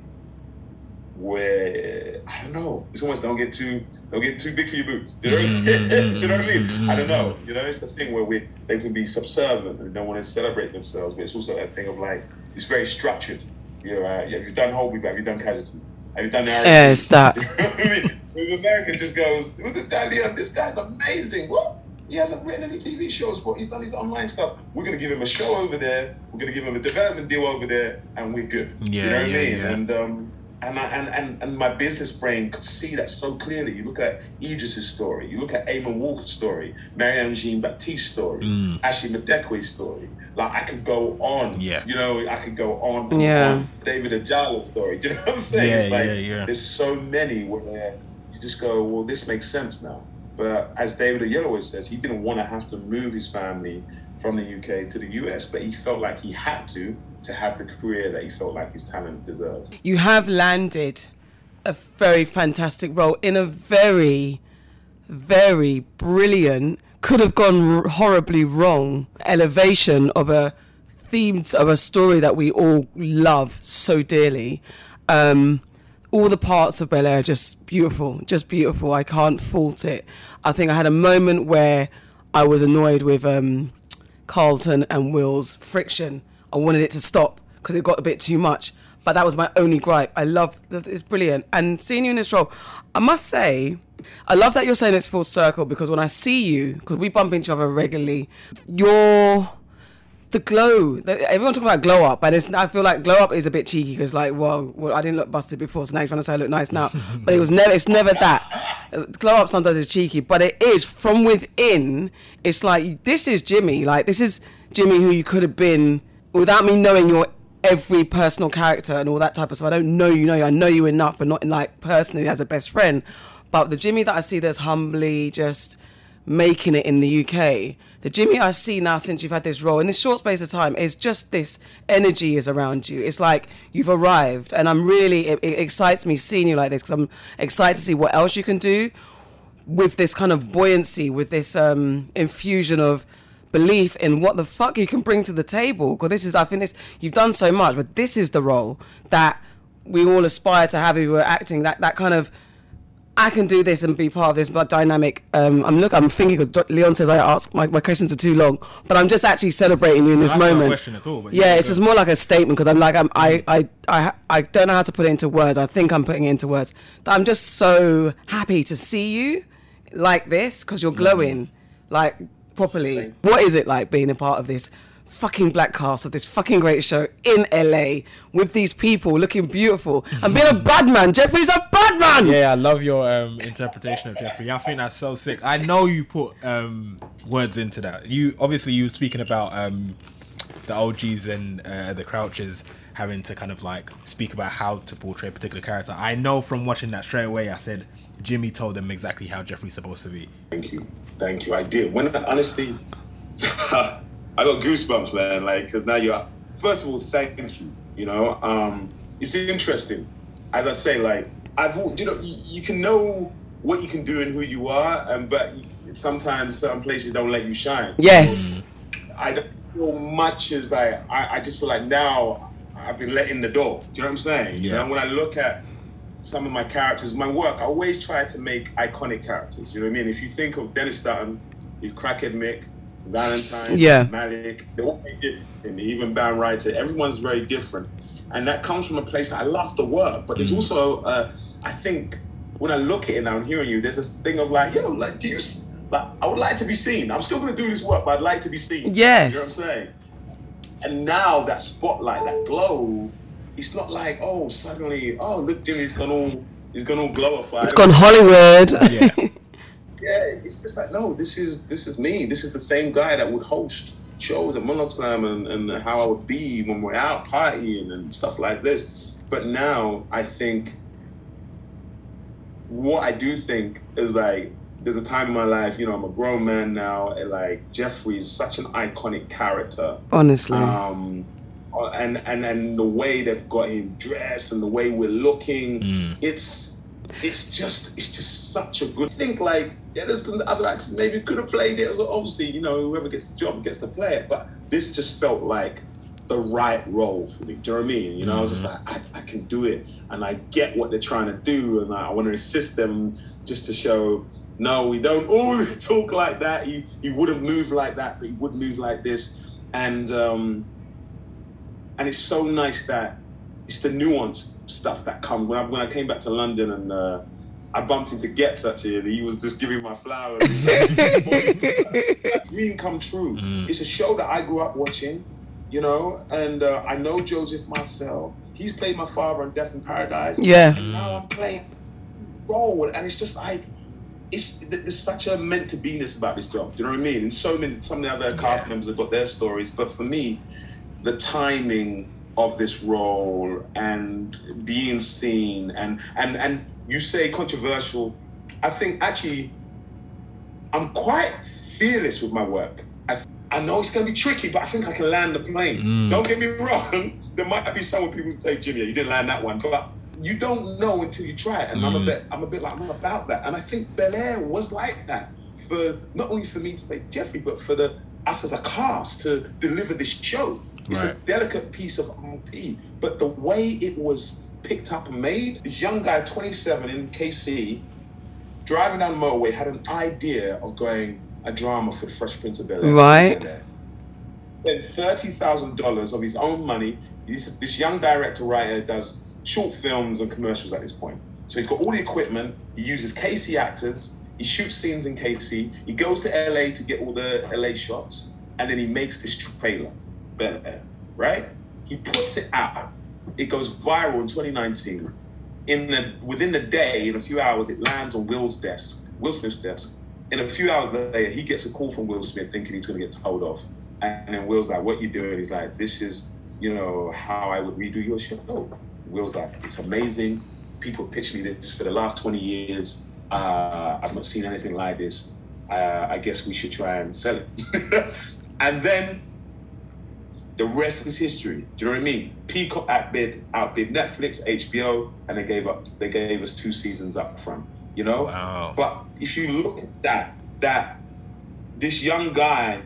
where I don't know. It's almost don't get too don't get too big for your boots. Do you know, what I mean? Mm, mm, mm, Do you know what I mean? I don't know. You know, it's the thing where we they can be subservient and don't want to celebrate themselves, but it's also that thing of like it's very structured. You know, uh, yeah, have you done Hold Me Back? Have you done Casualty? Have you done Narrative? Yeah, it's that. Do you know what I mean? With America just goes, who's this guy Liam? This guy's amazing. What? He hasn't written any TV shows, but he's done his online stuff. We're gonna give him a show over there. We're gonna give him a development deal over there, and we're good. you know what yeah, I mean? yeah. And um, and, I, and and and my business brain could see that so clearly. You look at Idris's story. You look at Eamonn Walker's story. Marianne Jean Baptiste's story. Mm. Ashley Madekwe's story. Like I could go on. Yeah. You know, I could go on. and Yeah. on. David Ajala's story. Do you know what I'm saying? Yeah, it's like yeah, yeah. there's so many where you just go, well, this makes sense now. But as David Oyelowo says, he didn't want to have to move his family from the UK to the US, but he felt like he had to to have the career that he felt like his talent deserves. you have landed a very fantastic role in a very, very brilliant, could have gone horribly wrong elevation of a theme of a story that we all love so dearly. Um, all the parts of Bel Air are just beautiful, just beautiful. I can't fault it. I think I had a moment where I was annoyed with um, Carlton and Will's friction. I wanted it to stop because it got a bit too much. But that was my only gripe. I love that it's brilliant. And seeing you in this role, I must say, I love that you're saying it's full circle because when I see you, because we bump into each other regularly, you're the glow. Everyone talking about glow up, and it's, I feel like glow up is a bit cheeky because, like, well, well, I didn't look busted before, so now you're trying to say I look nice now. but it was never, it's never that. Glow up sometimes is cheeky, but it is from within. It's like this is Jimmy. Like this is Jimmy who you could have been without me knowing your every personal character and all that type of stuff. I don't know you know you. I know you enough, but not in like personally as a best friend. But the Jimmy that I see that's humbly just making it in the UK, the Jimmy I see now since you've had this role in this short space of time is just this energy is around you. It's like you've arrived, and I'm really it, it excites me seeing you like this because I'm excited to see what else you can do with this kind of buoyancy, with this um, infusion of belief in what the fuck you can bring to the table. Because this is, I think this you've done so much, but this is the role that we all aspire to have if we're acting. That that kind of I can do this and be part of this but dynamic. Um, I'm look. I'm thinking because Leon says I ask my, my questions are too long, but I'm just actually celebrating you in this a moment. question at all, yeah, it's just more like a statement because I'm like I'm, I I I I don't know how to put it into words. I think I'm putting it into words. That I'm just so happy to see you like this because you're glowing like properly. What is it like being a part of this? Fucking black cast of this fucking great show in LA with these people looking beautiful and being a bad man. Jeffrey's a bad man. Yeah, I love your um, interpretation of Jeffrey. I think that's so sick. I know you put um, words into that. You obviously you were speaking about um, the OGs and uh, the Crouches having to kind of like speak about how to portray a particular character. I know from watching that straight away. I said Jimmy told them exactly how Jeffrey's supposed to be. Thank you, thank you. I did. When honestly, I got goosebumps, man. Like, because now you're. First of all, thank you. You know, um, it's interesting. As I say, like I've, you know, you, you can know what you can do and who you are, um, but sometimes certain places don't let you shine. Yes. I don't feel much as like I, I just feel like now I've been let in the door. Do you know what I'm saying? You Yeah. know, when I look at some of my characters, my work, I always try to make iconic characters. You know what I mean? If you think of Dennis Dutton, you Crackhead Mick, Valentine, Yeah. Malik, they're all very different. Even Bam Writer, everyone's very different. And that comes from a place I love the work, but there's also, uh, I think, when I look at it and hearing you, there's this thing of like, yo, like, do you, like, I would like to be seen. I'm still gonna do this work, but I'd like to be seen. Yes. You know what I'm saying? And now that spotlight, that glow, it's not like, oh, suddenly, oh, look, Jimmy's gone all, he's gone all glorified. It's gone Hollywood. Yeah. Yeah, it's just like no, this is this is me. This is the same guy that would host shows at Monologue Slam and, and how I would be when we're out partying and stuff like this. But now I think what I do think is like there's a time in my life, you know, I'm a grown man now, and like Jeffrey's such an iconic character. Honestly. Um, Uh, and and and the way they've got him dressed and the way we're looking, mm. it's it's just it's just such a good thing. Like yeah, there's the other actors maybe could have played it. Obviously, you know, whoever gets the job gets to play it. But this just felt like the right role for me. Do you know what I mean? You know, I was just mm-hmm. like, I, I can do it, and I get what they're trying to do, and I want to assist them just to show. No, we don't all talk like that. He he wouldn't move like that, but he would move like this, and um, and it's so nice that it's the nuanced stuff that comes. When I when I came back to London and uh, I bumped into Getz actually, and he was just giving my flowers. Dream come true. It's a show that I grew up watching, you know, and uh, I know Joseph Marcell. He's played my father in Death in Paradise. Yeah. And now I'm playing role, and it's just like it's there's such a meant to beiness about this job. Do you know what I mean? And so many some of the other cast members have got their stories, but for me, the timing of this role and being seen and and and you say controversial, I think actually I'm quite fearless with my work. I, I know it's going to be tricky, but I think I can land the plane. Mm. Don't get me wrong. There might be some people who say, Jimmy, you didn't land that one, but you don't know until you try it. And I'm a mm. bit, I'm a bit like, I'm about that. And I think Bel Air was like that for not only for me to play Jeffrey, but for the us as a cast to deliver this show. It's a delicate piece of IP, but the way it was picked up and made, this young guy, 27 in KC, driving down the motorway, had an idea of going a drama for the Fresh Prince of Bel Air. Right. Spent thirty thousand dollars of his own money. This this young director writer does short films and commercials at this point. So he's got all the equipment. He uses KC actors. He shoots scenes in KC. He goes to LA to get all the LA shots, and then he makes this trailer, Bel Air, right? He puts it out. It goes viral in 2019 in the within the day, in a few hours, it lands on Will's desk, Will Smith's desk. In a few hours later, he gets a call from Will Smith thinking he's going to get told off. And then Will's like, What you doing? He's like, This is, you know, how I would redo your show. Will's like, It's amazing. People pitched me this for the last 20 years. Uh, I've not seen anything like this. Uh, I guess we should try and sell it. and then the rest is history. Do you know what I mean? Peacock outbid, outbid Netflix, HBO, and they gave up. They gave us two seasons up front. You know. Wow. But if you look at that, that this young guy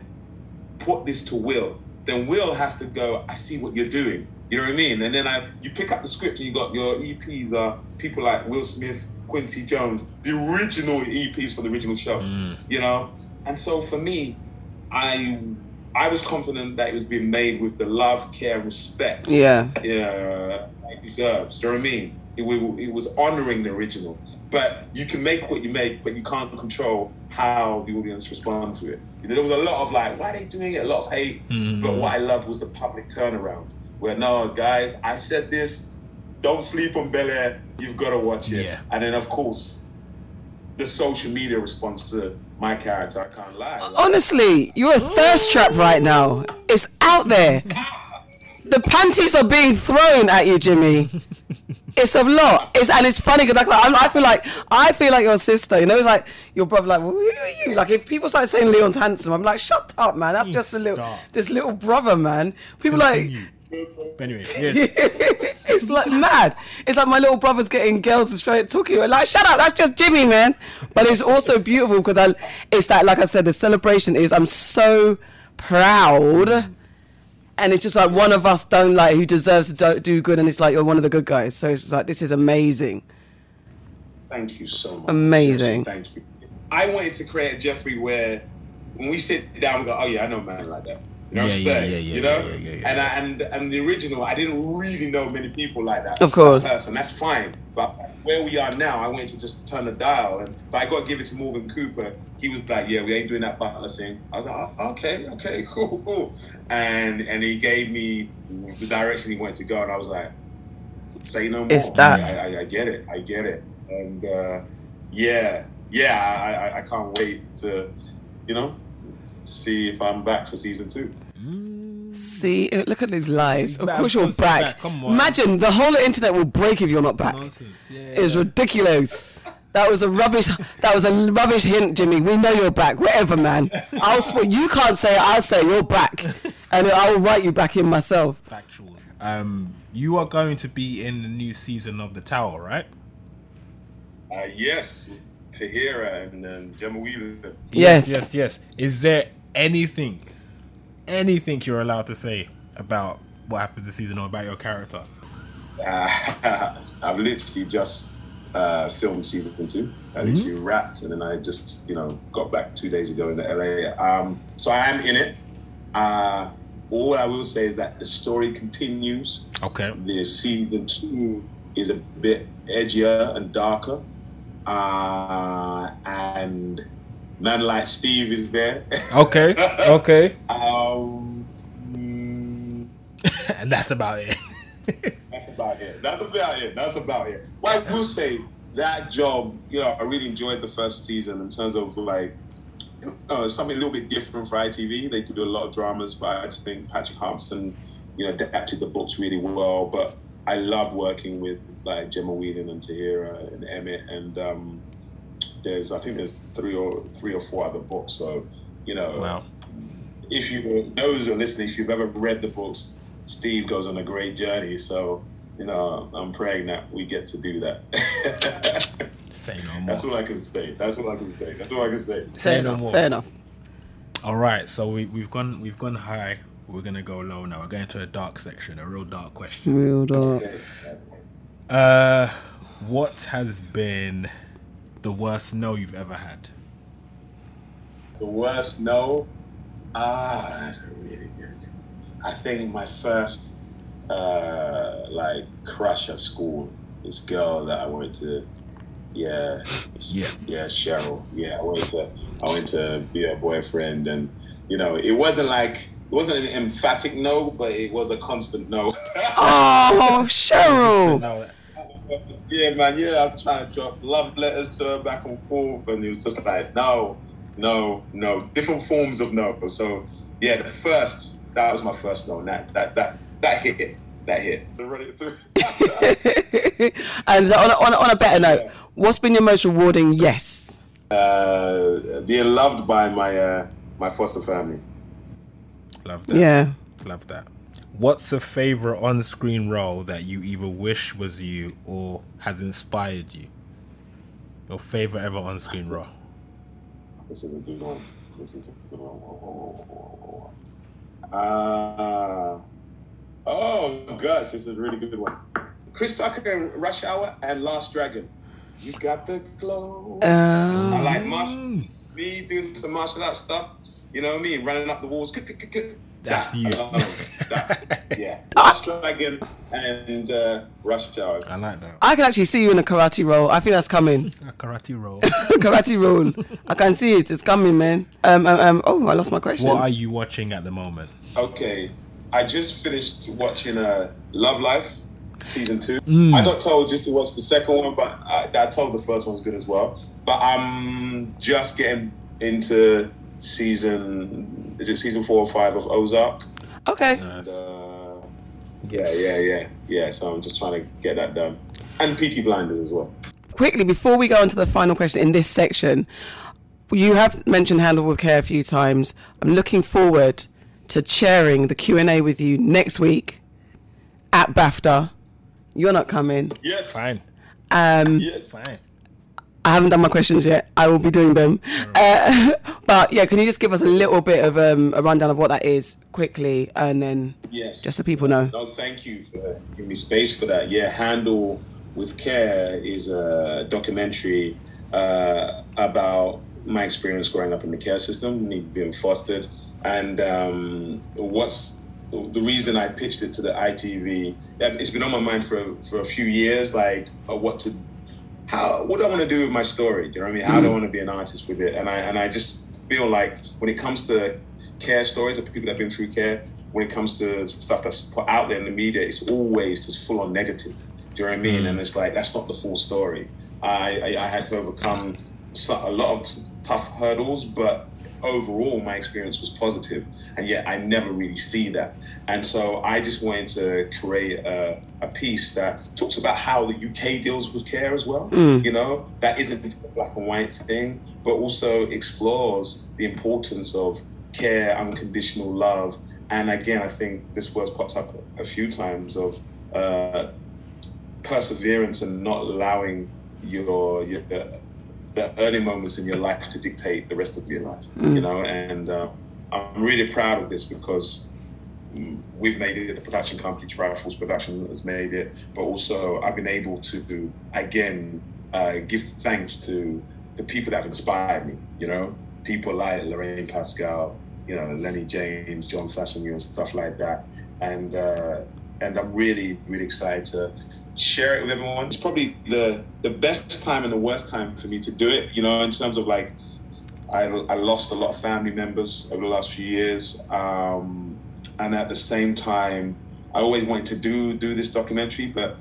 put this to Will, then Will has to go. I see what you're doing. You know what I mean? And then I, you pick up the script and you got your EPs are people like Will Smith, Quincy Jones, the original EPs for the original show. Mm. You know, and so for me, I I was confident that it was being made with the love, care, respect Yeah. yeah, it deserves. Do you know what I mean? It, it was honoring the original. But you can make what you make, but you can't control how the audience respond to it. You know, there was a lot of like, why are they doing it? A lot of hate. Mm-hmm. But what I loved was the public turnaround. Where no, guys, I said this. Don't sleep on Bel Air. You've got to watch it. Yeah. And then of course, the social media response to my character. I can't lie. Like, Honestly, you're a thirst trap right now. It's out there. The panties are being thrown at you, Jimmy. It's a lot. It's and it's funny because like, I'm- feel like I feel like your sister. You know, it's like your brother. Like, who are you? Like, if people start saying Leon's handsome, I'm like, shut up, man. That's just a little Stop. this little brother, man. People like. Continue. But anyway, yes. it's like mad. It's like my little brother's getting girls to straight talking. Like, shut up, that's just Jimmy, man. But it's also beautiful because I, it's that, like I said, the celebration is I'm so proud, and it's just like one of us don't like who deserves to do, do good, and it's like you're one of the good guys. So it's like this is amazing. Thank you so much. Amazing. Seriously, Thank you. I wanted to create a Jeffrey where when we sit down, we go, "Oh yeah, I know a man like that." You know what I'm Yeah, yeah, saying? yeah, yeah, you know, yeah, yeah, yeah, and yeah. I, and and the original, I didn't really know many people like that. Of course. that person. That's fine. But where we are now, I wanted to just turn the dial, and but I got to give it to Morgan Cooper. He was like, "Yeah, we ain't doing that Butler thing." I was like, oh, "Okay, okay, cool, cool," and and he gave me the direction he wanted to go, and I was like, "Say no more." It's that. I, I, I get it. I get it. And uh, yeah, yeah, I, I, I can't wait to, you know, see if I'm back for season two. See, uh, look at these lies. Of course you're of course you're back. back, come on. Imagine the whole internet will break if you're not back. Nonsense. Yeah. It's ridiculous. That was a rubbish. That was a rubbish hint, Jimmy. We know you're back. Whatever, man. I'll. Sp- you can't say it. I'll say you're back, and I'll write you back in myself. Factual. Um, you are going to be in the new season of The Tower, right? Uh, yes, Tahirah and um, Gemma Whelan. Yes. Yes, yes. Is there anything, anything you're allowed to say about what happens this season or about your character? Uh, I've literally just uh, filmed season two. I literally wrapped, and then I just, you know, got back two days ago in the LA. Um, so I am in it. Uh, all I will say is that the story continues. Okay. The season two is a bit edgier and darker. Uh, and man like Steve is there. Okay. Okay. um, mm, and that's about it. that's about it. That's about it. That's about it. Well, I will say that job, you know, I really enjoyed the first season in terms of like, you know, something a little bit different for ITV. They could do a lot of dramas, but I just think Patrick Harbinson, you know, adapted the books really well. But I love working with like Gemma Whelan and Tahirah and Emmett, and um, there's I think there's three or three or four other books. So, you know, Wow. if you those who are listening, if you've ever read the books, Steve goes on a great journey. So, you know, I'm praying that we get to do that. Say no more. That's all I can say. That's all I can say. That's all I can say. Say Fair no enough. more. Fair enough. All right. So we we've gone we've gone high. We're gonna go low now. We're going to a dark section, a real dark question. Real dark. Uh, what has been the worst no you've ever had? The worst no. Ah, that's really good. I think my first uh like crush at school, this girl that I wanted to yeah, Yeah. yeah, Cheryl. Yeah, I wanted to I wanted to be her boyfriend and you know, it wasn't like it wasn't an emphatic no, but it was a constant no. Oh, Cheryl. No, yeah, man, yeah, I'm trying to drop love letters to her back and forth, and it was just like, no, no, no, different forms of no. So, yeah, the first, that was my first no, that, that, that, that hit, that hit. Run it through. And on a, on, a, on a better note, what's been your most rewarding yes? Uh, being loved by my uh, my foster family. Love that. Yeah. Love that. What's a favorite on-screen role that you either wish was you or has inspired you? Your favorite ever on-screen role? This is a good one. This is a good one. Uh, oh gosh, this is a really good one. Chris Tucker in Rush Hour and Last Dragon. You got the glow. I Um, like martial, me doing some martial arts stuff. You know what I mean? Running up the walls. That's That, you. I love that. Yeah. Last Dragon and uh, Rush Hour. I like that. I can actually see you in a karate role. I think that's coming. A karate role. karate role. I can see it. It's coming, man. Um, um, um oh, I lost my question. what are you watching at the moment? Okay, I just finished watching uh, Love Life season two. Mm. I got told just to watch the second one, but I, I told the first one was good as well. But I'm just getting into season. Is it season four or five of Ozark? Okay. Nice. Uh, yeah, yeah, yeah, yeah. So I'm just trying to get that done, and Peaky Blinders as well. quickly before we go on to the final question in this section you have mentioned handle with care a few times i'm looking forward to chairing the q&a with you next week at bafta you're not coming Yes. Fine. um, Yes. Fine. I haven't done my questions yet i will be doing them uh, but yeah can you just give us a little bit of um, a rundown of what that is quickly and then Yes. just so people know No, thank you for giving me space for that. Yeah, Handle with Care is a documentary uh, about my experience growing up in the care system, me being fostered, and um, what's the reason I pitched it to the ITV. It's been on my mind for for a few years, like uh, what to, how, what do I want to do with my story? Do you know what I mean? How do I mm-hmm. want to be an artist with it? And I and I just feel like when it comes to care stories of people that have been through care, when it comes to stuff that's put out there in the media, it's always just full on negative. Do you know what I mean? Mm. And it's like that's not the full story. I I, I had to overcome a lot of tough hurdles, but overall my experience was positive, and yet I never really see that. And so I just wanted to create a, a piece that talks about how the UK deals with care as well. You know, that isn't a black and white thing, but also explores the importance of care, unconditional love, and again, I think this word pops up a few times of uh, perseverance and not allowing your your the early moments in your life to dictate the rest of your life. You know, and uh, I'm really proud of this because mm, we've made it. The production company Triforce Production has made it, but also I've been able to again uh, give thanks to the people that have inspired me. You know, people like Lorraine Pascale, you know, Lennie James, John Fashanu, and stuff like that. And uh, and I'm really really excited to share it with everyone. It's probably the the best time and the worst time for me to do it. You know, in terms of like, I I lost a lot of family members over the last few years, um, and at the same time, I always wanted to do do this documentary, but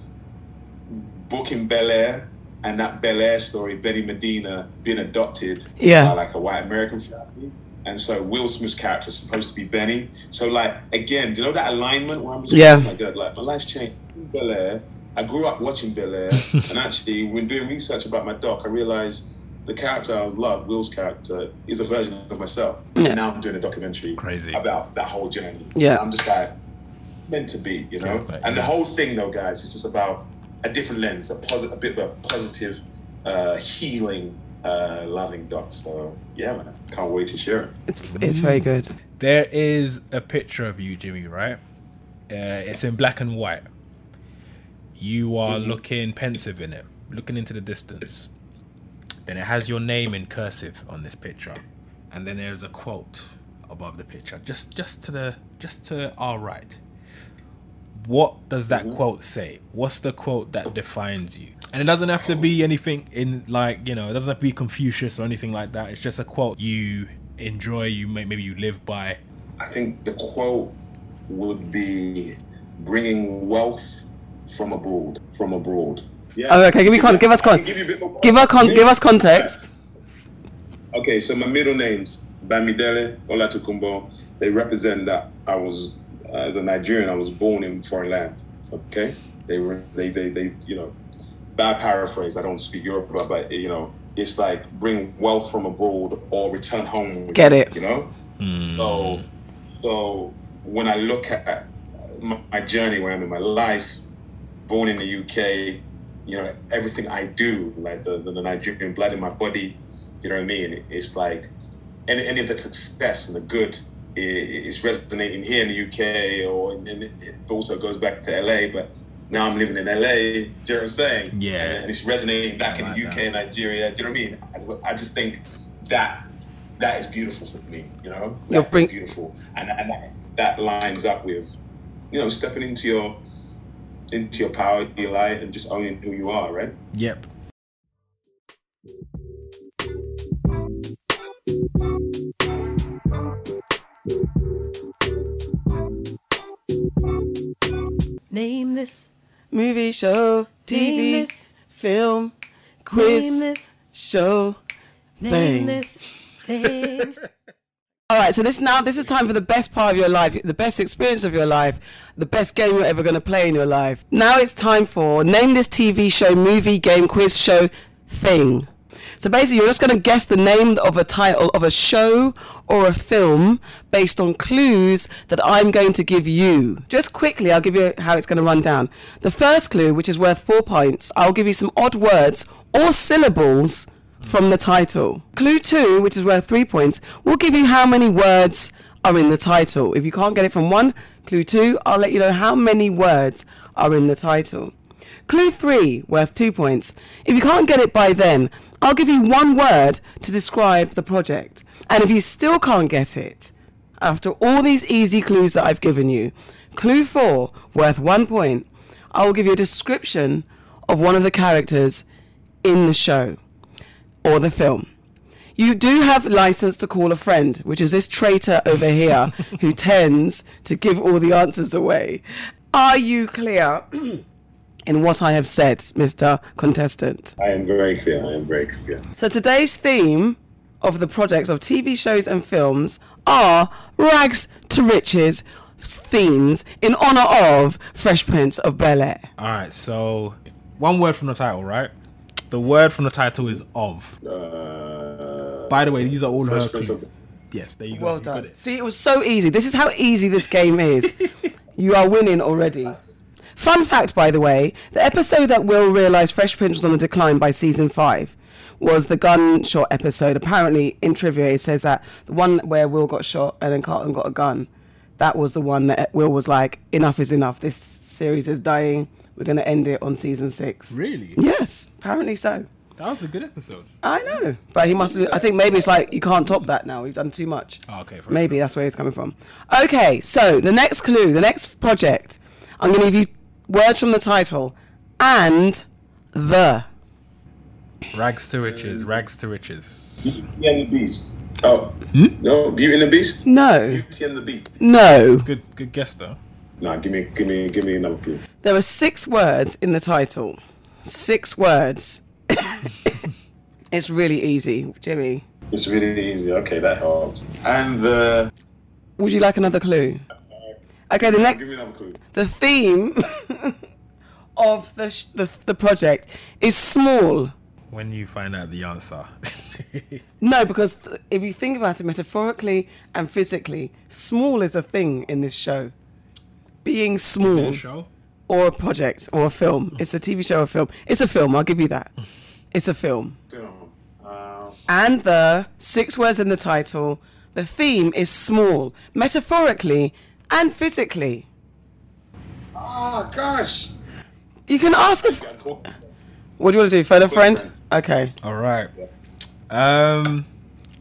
booking Bel Air and that Bel Air story, Benny Medina being adopted Yeah. by like a white American family. And so Will Smith's character is supposed to be Benny. So like again, do you know that alignment where I'm just Yeah. like, oh my god, like my life's changed. Bel Air. I grew up watching Bel Air, and actually, when doing research about my doc, I realized the character I love, Will's character, is a version of myself. Yeah. And now I'm doing a documentary Crazy. about that whole journey. Yeah. I'm just like meant to be, you know. Yeah, and the whole thing, though, guys, is just about a different lens, a positive, a bit of a positive, uh, healing, uh, loving doc. So yeah, man, can't wait to share it. it's it's very good There is a picture of you, Jimmy, right? Uh, it's in black and white. You are looking pensive in it, looking into the distance. Then it has your name in cursive on this picture, and then there's a quote above the picture, just just to the just to our right. What does that quote say? What's the quote that defines you? And it doesn't have to be anything in like you know, it doesn't have to be Confucius or anything like that. It's just a quote you enjoy, you may, maybe you live by. I think the quote would be bringing wealth from abroad. From abroad. Yeah. Oh, okay, give me con- give us con- give you a bit more give us con- give us context Okay, so my middle names, Bamidele, Olatukumbo, they represent that I was, uh, as a Nigerian, I was born in foreign land. Okay, they were, they, they, they, you know, bad paraphrase. I don't speak Yoruba, but you know, it's like bring wealth from abroad or return home. Get it. You know. Hmm. So, so when I look at my, my journey, when I'm in my life, born in the UK, you know, everything I do, like the, the, the Nigerian blood in my body, you know what I mean? It's like any, any of the success and the good i- i- is resonating here in the UK, or and it also goes back to LA. But now I'm living in LA. Do you know what I'm saying? Yeah. And it's resonating back in I the UK that. and Nigeria. Do you know what I mean? I, I just think that that is beautiful for me. You know, You'll That is bring- beautiful, and and that, that lines up with you know stepping into your into your power, your light, and just owning who you are. Right? Yep. Name this. Movie, show, TV, this. film, quiz, this. show, thing. thing. All right, so this now this is time for the best part of your life, the best experience of your life, the best game you're ever going to play in your life. Now it's time for name this TV show, movie, game, quiz, show, thing. So basically, you're just going to guess the name of a title of a show or a film based on clues that I'm going to give you. Just quickly, I'll give you how it's going to run down. The first clue, which is worth four points, I'll give you some odd words or syllables from the title. Clue two, which is worth three points, will give you how many words are in the title. If you can't get it from one, clue two, I'll let you know how many words are in the title. Clue three, worth two points. If you can't get it by then, I'll give you one word to describe the project. And if you still can't get it, after all these easy clues that I've given you, clue four, worth one point, I will give you a description of one of the characters in the show or the film. You do have license to call a friend, which is this traitor over here who tends to give all the answers away. Are you clear in what I have said, Mr. Contestant? I am very clear. I am very clear. So today's theme of the projects of TV shows and films are rags to riches themes in honor of Fresh Prince of Bel Air. All right. So, one word from the title, right? The word from the title is of. Uh, By the way, these are all her Fresh Prince of- Yes, there you go. Well You got done. it. See, it was so easy. This is how easy this game is. you are winning already. Fun fact, by the way, the episode that Will realised Fresh Prince was on the decline by season five was the gunshot episode. Apparently, in trivia, it says that the one where Will got shot and then Carlton got a gun, that was the one that Will was like, enough is enough. This series is dying. We're going to end it on season six. Really? Yes, apparently so. That was a good episode. I know. But he must have, I think maybe it's like, you can't top that now. We've done too much. Oh, okay. Maybe that's where he's coming from. Okay, so the next clue, the next project, I'm going to give you words from the title and the. Rags to riches. Rags to riches. Beauty and the Beast. Oh, hmm? no, Beauty and the Beast. No, Beauty and the Beast. no. Good. Good guess though. Nah, give me, give me, give me another clue. There are six words in the title. Six words. it's really easy, Jimmy. It's really easy. Okay, that helps. And the Would you like another clue? Okay, the next. give me another clue. The theme of the, sh- the the project is small. When you find out the answer. No, because th- if you think about it metaphorically and physically, small is a thing in this show. Being Is it small a show? or a project or a film. It's a TV show or film. It's a film, I'll give you that. It's a film. Film. Uh, And the six words in the title, the theme is small, metaphorically and physically. oh gosh. You can ask a. F- Yeah, what do you want to do? Phone a friend? friend. Okay. All right. Um,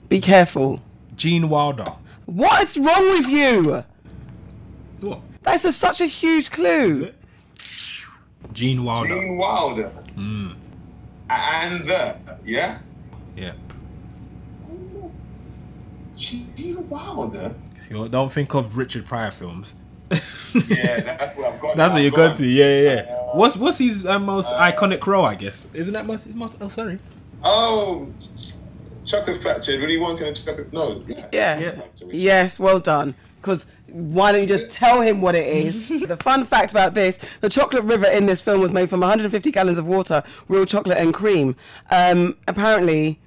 Be careful. Gene Wilder. What's wrong with you? What? That's a, such a huge clue. Gene Wilder. Gene Wilder. And the yeah. Yeah. Gene Wilder. You don't think of Richard Pryor films. Yeah, that's what I've got. That's what you're going to. Yeah, yeah. yeah. What's what's his uh, most iconic role? I guess isn't that most? His most oh, sorry. Oh, chocolate factory. Willy Wonka and chocolate. No. Yeah. Yeah. Yes, well done. Because why don't you just tell him what it is? the fun fact about this the chocolate river in this film was made from 150 gallons of water, real chocolate, and cream. Um, apparently,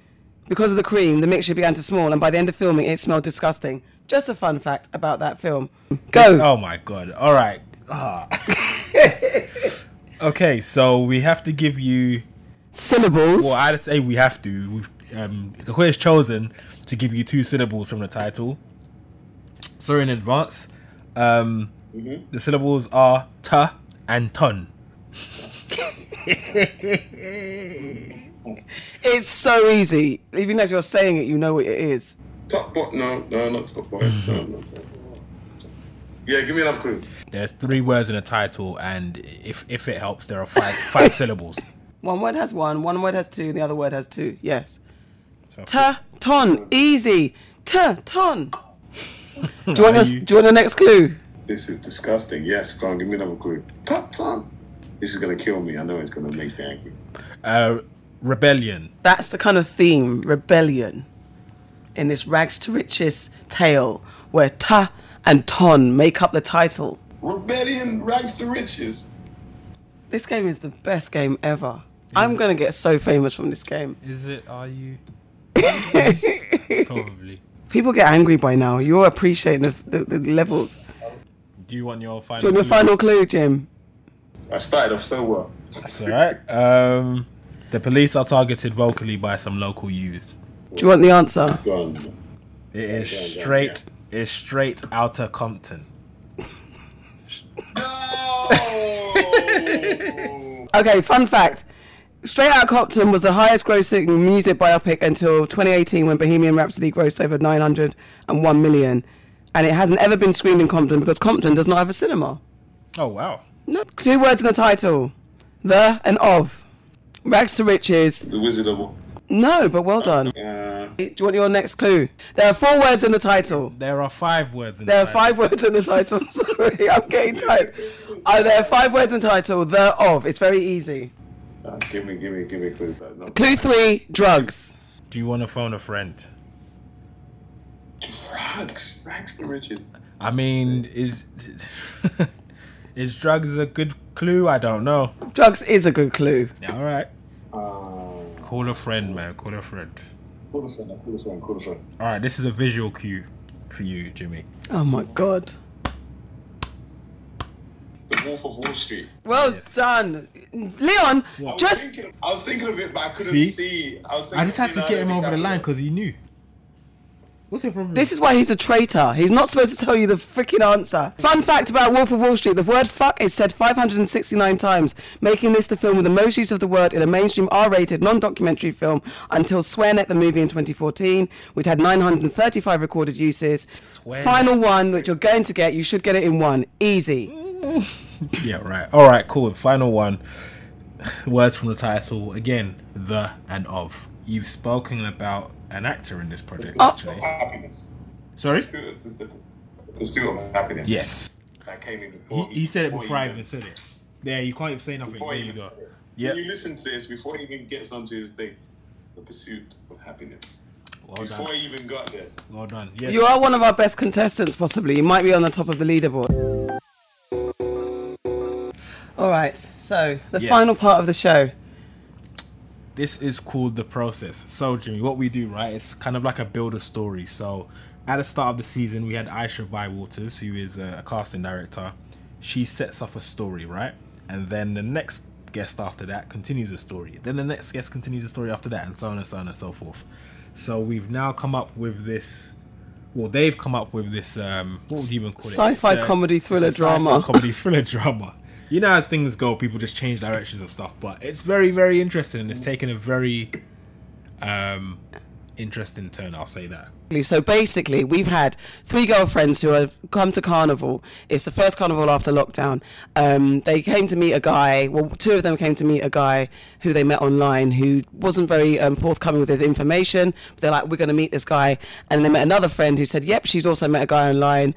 because of the cream, the mixture began to small, and by the end of filming, it smelled disgusting. Just a fun fact about that film. Go. Oh my god. All right. Ah. okay, so we have to give you. Syllables. Well, I'd say we have to. We've um, the has chosen to give you two syllables from the title. Sorry in advance. Um, The syllables are ta and ton. It's so easy. Even as you're saying it, you know what it is. Top boy? No, no, not top boy. no, no. Yeah, give me another clue. There's three words in the title, and if if it helps, there are five five syllables. One word has one, one word has two, the other word has two. Yes. So, Ta, ton, easy. Ta, ton. Do you want, Are us, you- do you want the next clue? This is disgusting. Yes, go on, give me another clue. Top ton. This is gonna kill me. I know it's gonna make me angry. uh, rebellion. That's the kind of theme, rebellion, in this rags to riches tale where ta and ton make up the title. Rebellion, rags to riches. This game is the best game ever. I'm going to get so famous from this game. Is it? Are you? Probably. People get angry by now. You're appreciating the, the, the levels. Do you want your final? Do you want your clue? final clue, Jim? I started off so well. That's all right. Um, the police are targeted vocally by some local youth. Do you want the answer? Go on. It is yeah, yeah, straight. It's Straight Outta Compton. No! Okay, fun fact. Straight Outta Compton was the highest grossing music biopic until 2018 when Bohemian Rhapsody grossed over 901 million. And it hasn't ever been screened in Compton because Compton does not have a cinema. Oh wow. No, two words in the title. The and of. Rags to riches. the Wizard of. No, but well done. Uh, Do you want your next clue? There are four words in the title. There are five words in There are five words in the title. Sorry, I'm getting tired. Uh, there are five words in the title. The of. It's very easy. uh, give me, give me, give me a clue. but Clue three: drugs. Do you want to phone a friend? Drugs, rags to riches. I mean, is is drugs a good clue? I don't know. Drugs is a good clue. Yeah, all right. Uh, Call a friend, man. Call a friend. All right, this is a visual cue for you, Jimmy. Oh my god. The Wolf of Wall Street. Well Yes. done, Leon. I was, Just thinking, I was thinking of it, but I couldn't See? see. I was thinking, I just had to know, get him over the line because he knew. What's your problem? this is why he's a traitor. He's not supposed to tell you the freaking answer. Fun fact about Wolf of Wall Street: the word "fuck" is said 569 times, making this the film with the most use of the word in a mainstream R-rated non-documentary film until Swearnet the movie in 2014, which had 935 recorded uses. Swearnet. Final one, which you're going to get. You should get it in one. Easy. Yeah, right. All right, cool. Final one. Words from the title again. The and of. You've spoken about an actor in this project, Oh. actually. Happiness. Sorry. The Pursuit of happiness. Yes. That came in He, before. he said it before before I even said it. Yeah, you can't even say nothing. Before There you even- go. When you listen to this, before he even gets onto his thing, the pursuit of happiness. Well before done. he even got there. Well done. Yes. You are one of our best contestants, possibly. You might be on the top of the leaderboard. All right, so the Yes. final part of the show. This is called the process. So, Jimmy, what we do, right? It's kind of like a build a story. So, at the start of the season, we had Aisha Bywaters, who is a, casting director. She sets off a story, right? And then the next guest after that continues the story. Then the next guest continues the story after that, and so on and so on and so forth. So, we've now come up with this. Well, they've come up with this. Um, what would you even call it? Sci-fi It's comedy it's a thriller drama. comedy thriller drama. You know, as things go, people just change directions of stuff. But it's very, very interesting, and it's taken a very um, interesting turn. I'll say that. So basically, we've had three girlfriends who have come to carnival. It's the first carnival after lockdown. Um, they came to meet a guy. Well, two of them came to meet a guy who they met online who wasn't very um, forthcoming with his information. They're like, "We're going to meet this guy," and they met another friend who said, "Yep, she's also met a guy online."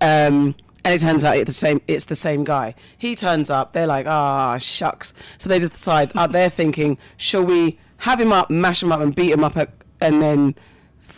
Um, and it turns out it's the same. It's the same guy. He turns up. They're like, "Ah, shucks." So they decide. Uh, they're thinking, "Shall we have him up, mash him up, and beat him up, at, and then?"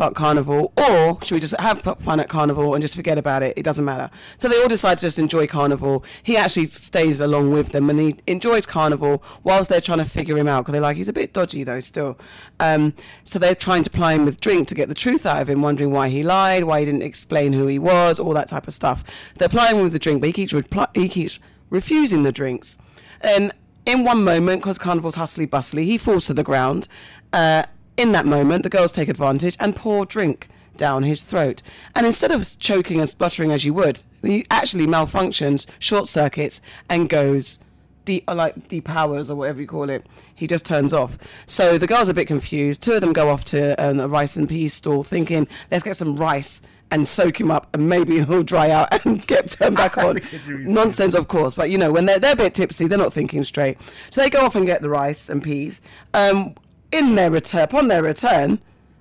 Fuck carnival, or should we just have fun at carnival and just forget about it? It doesn't matter. So they all decide to just enjoy carnival. He actually stays along with them and he enjoys carnival whilst they're trying to figure him out because they're like, he's a bit dodgy though, still. Um, so they're trying to ply him with drink to get the truth out of him, wondering why he lied, why he didn't explain who he was, all that type of stuff. They're plying him with the drink, but he keeps, he keeps refusing the drinks. And in one moment, because Carnival's hustly bustly, he falls to the ground. Uh, in that moment, the girls take advantage and pour drink down his throat. And instead of choking and spluttering as you would, he actually malfunctions, short circuits, and goes deep, or like depowers or whatever you call it. He just turns off. So the girls are a bit confused. Two of them go off to um, a rice and peas stall, thinking, "Let's get some rice." And soak him up, and maybe he'll dry out and get turned back on. Nonsense, of course, but you know when they're they're a bit tipsy, they're not thinking straight. So they go off and get the rice and peas. Um, in their return, upon their return,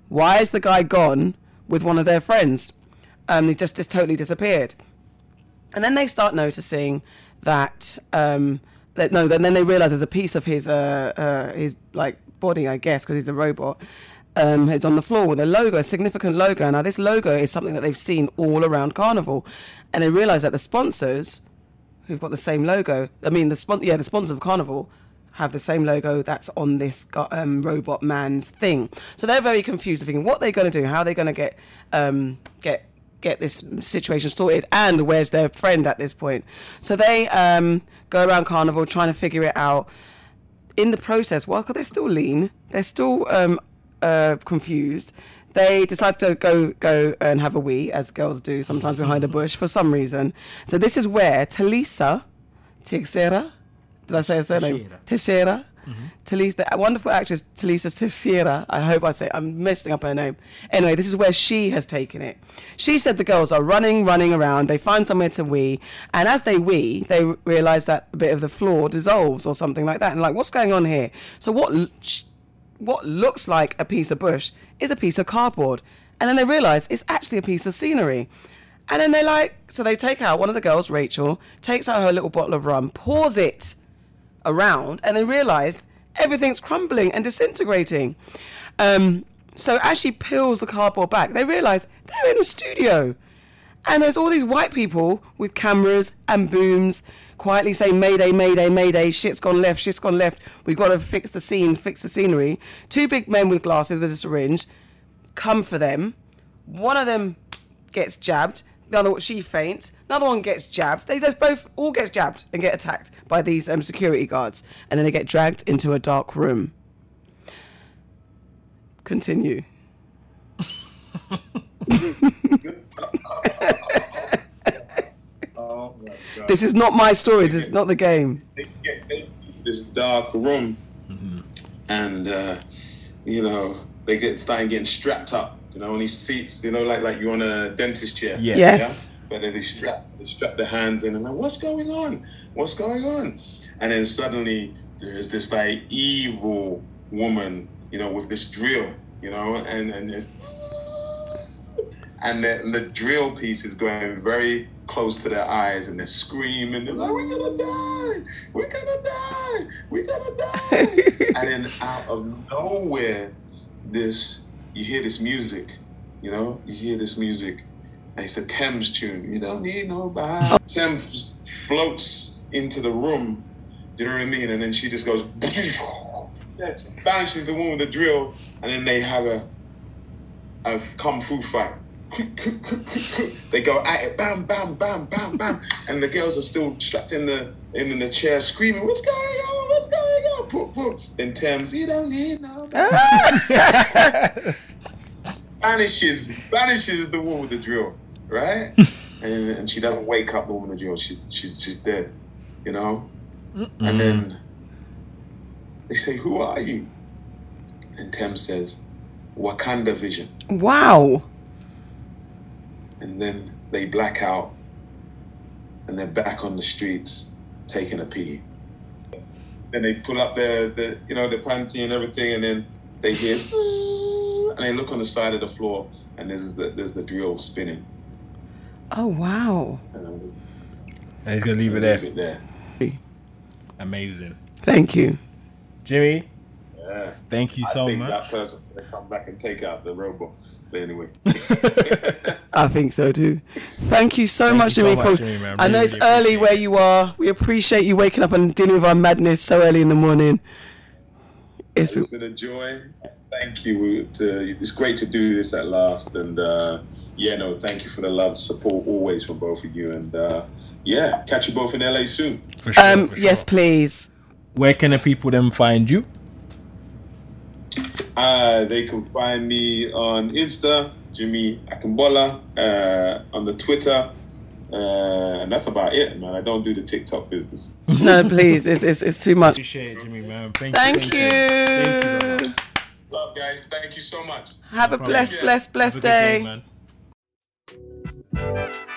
why is the guy gone with one of their friends? Um, he just just totally disappeared. And then they start noticing that um, that no, then then they realize there's a piece of his uh, uh, his like body, I guess, because he's a robot. Um, is on the floor with a logo, a significant logo. Now, this logo is something that they've seen all around Carnival, and they realize that the sponsors, who've got the same logo, I mean, the spon- yeah, the sponsors of Carnival have the same logo that's on this um, robot man's thing. So they're very confused, thinking what they're going to do, how they're going to get um, get get this situation sorted, and where's their friend at this point. So they um, go around Carnival trying to figure it out. In the process, well, they're still lean, they're still um, uh, confused. They decide to go go and have a wee, as girls do sometimes behind a bush for some reason. So this is where Talisa Teixeira, did I say her surname? Teixeira. Mm-hmm. Talisa, the wonderful actress Talisa Teixeira. I hope I say I'm messing up her name. Anyway, this is where she has taken it. She said the girls are running, running around. They find somewhere to wee, and as they wee, they realise that a bit of the floor dissolves or something like that. And like, what's going on here? So what? what looks like a piece of bush is a piece of cardboard. And then they realize it's actually a piece of scenery. And then they like, so they take out one of the girls, Rachel, takes out her little bottle of rum, pours it around, and they realize everything's crumbling and disintegrating. Um, so as she peels the cardboard back, they realize they're in a studio. And there's all these white people with cameras and booms quietly saying, Mayday, Mayday, Mayday, shit's gone left, shit's gone left. We've got to fix the scene, fix the scenery. Two big men with glasses with a syringe come for them. One of them gets jabbed. The other, she faints. Another one gets jabbed. They just both all get jabbed and get attacked by these um, security guards, and then they get dragged into a dark room. Continue. Oh my god. This is not my story. This is not the game. they get they into this dark room and uh, you know they get starting getting strapped up you know on these seats you know like like you're on a dentist chair. Yeah. Yes. but then they strap they strap their hands in and like what's going on? What's going on? And then suddenly there's this like evil woman you know with this drill you know and and it's and the, and the drill piece is going very close to their eyes and they're screaming they're like we're gonna die! We're gonna die! We're gonna die! And then out of nowhere this you hear this music you know? You hear this music and it's a Tems tune. You don't need nobody. Oh. Tems floats into the room Do you know what I mean? And then she just goes banishes the one with the drill. And then they have a a kung fu fight. They go at it, bam, bam, bam, bam, bam, and the girls are still strapped in the in the chair, screaming, "What's going on? What's going on?" Put, put. Then Tems, you don't need no. banishes, banishes the one with the drill, right? and, and she doesn't wake up the woman with the drill. She's she's she's dead, you know. And then they say, "Who are you?" And Tems says, "Wakanda Vision." Wow. and then they black out and they're back on the streets taking a pee. Then they pull up their, the you know, the panty and everything, and then they hear, and they look on the side of the floor, and there's the there's the drill spinning. Oh wow. And um, And he's gonna leave it there. leave it there. Amazing. Thank you. Jimmy, Yeah. Thank you I so think much. that person will come back and take out the robots. But anyway. I think so too. Thank you so Thank much, you so Jimmy. much, for, Jimmy, man. I know Really, it's really early where it. you are. We appreciate you waking up and dealing with our madness so early in the morning. It's It's been a joy. Thank you. To, it's great to do this at last. And uh, yeah, no, thank you for the love, support always from both of you. And uh, yeah, catch you both in LA soon. For sure, um for sure. yes, please. Where can the people then find you? Uh, they can find me on Insta, Jimmy Akingbola, uh, on the Twitter. Uh, and that's about it, man. I don't do the TikTok business. No, please. It's it's, it's too much. Appreciate it, Jimmy, man. Thank, Thank you. Thank you. you. Love, guys. Thank you so much. Have a problem. blessed, blessed, Have blessed a good day, day. man.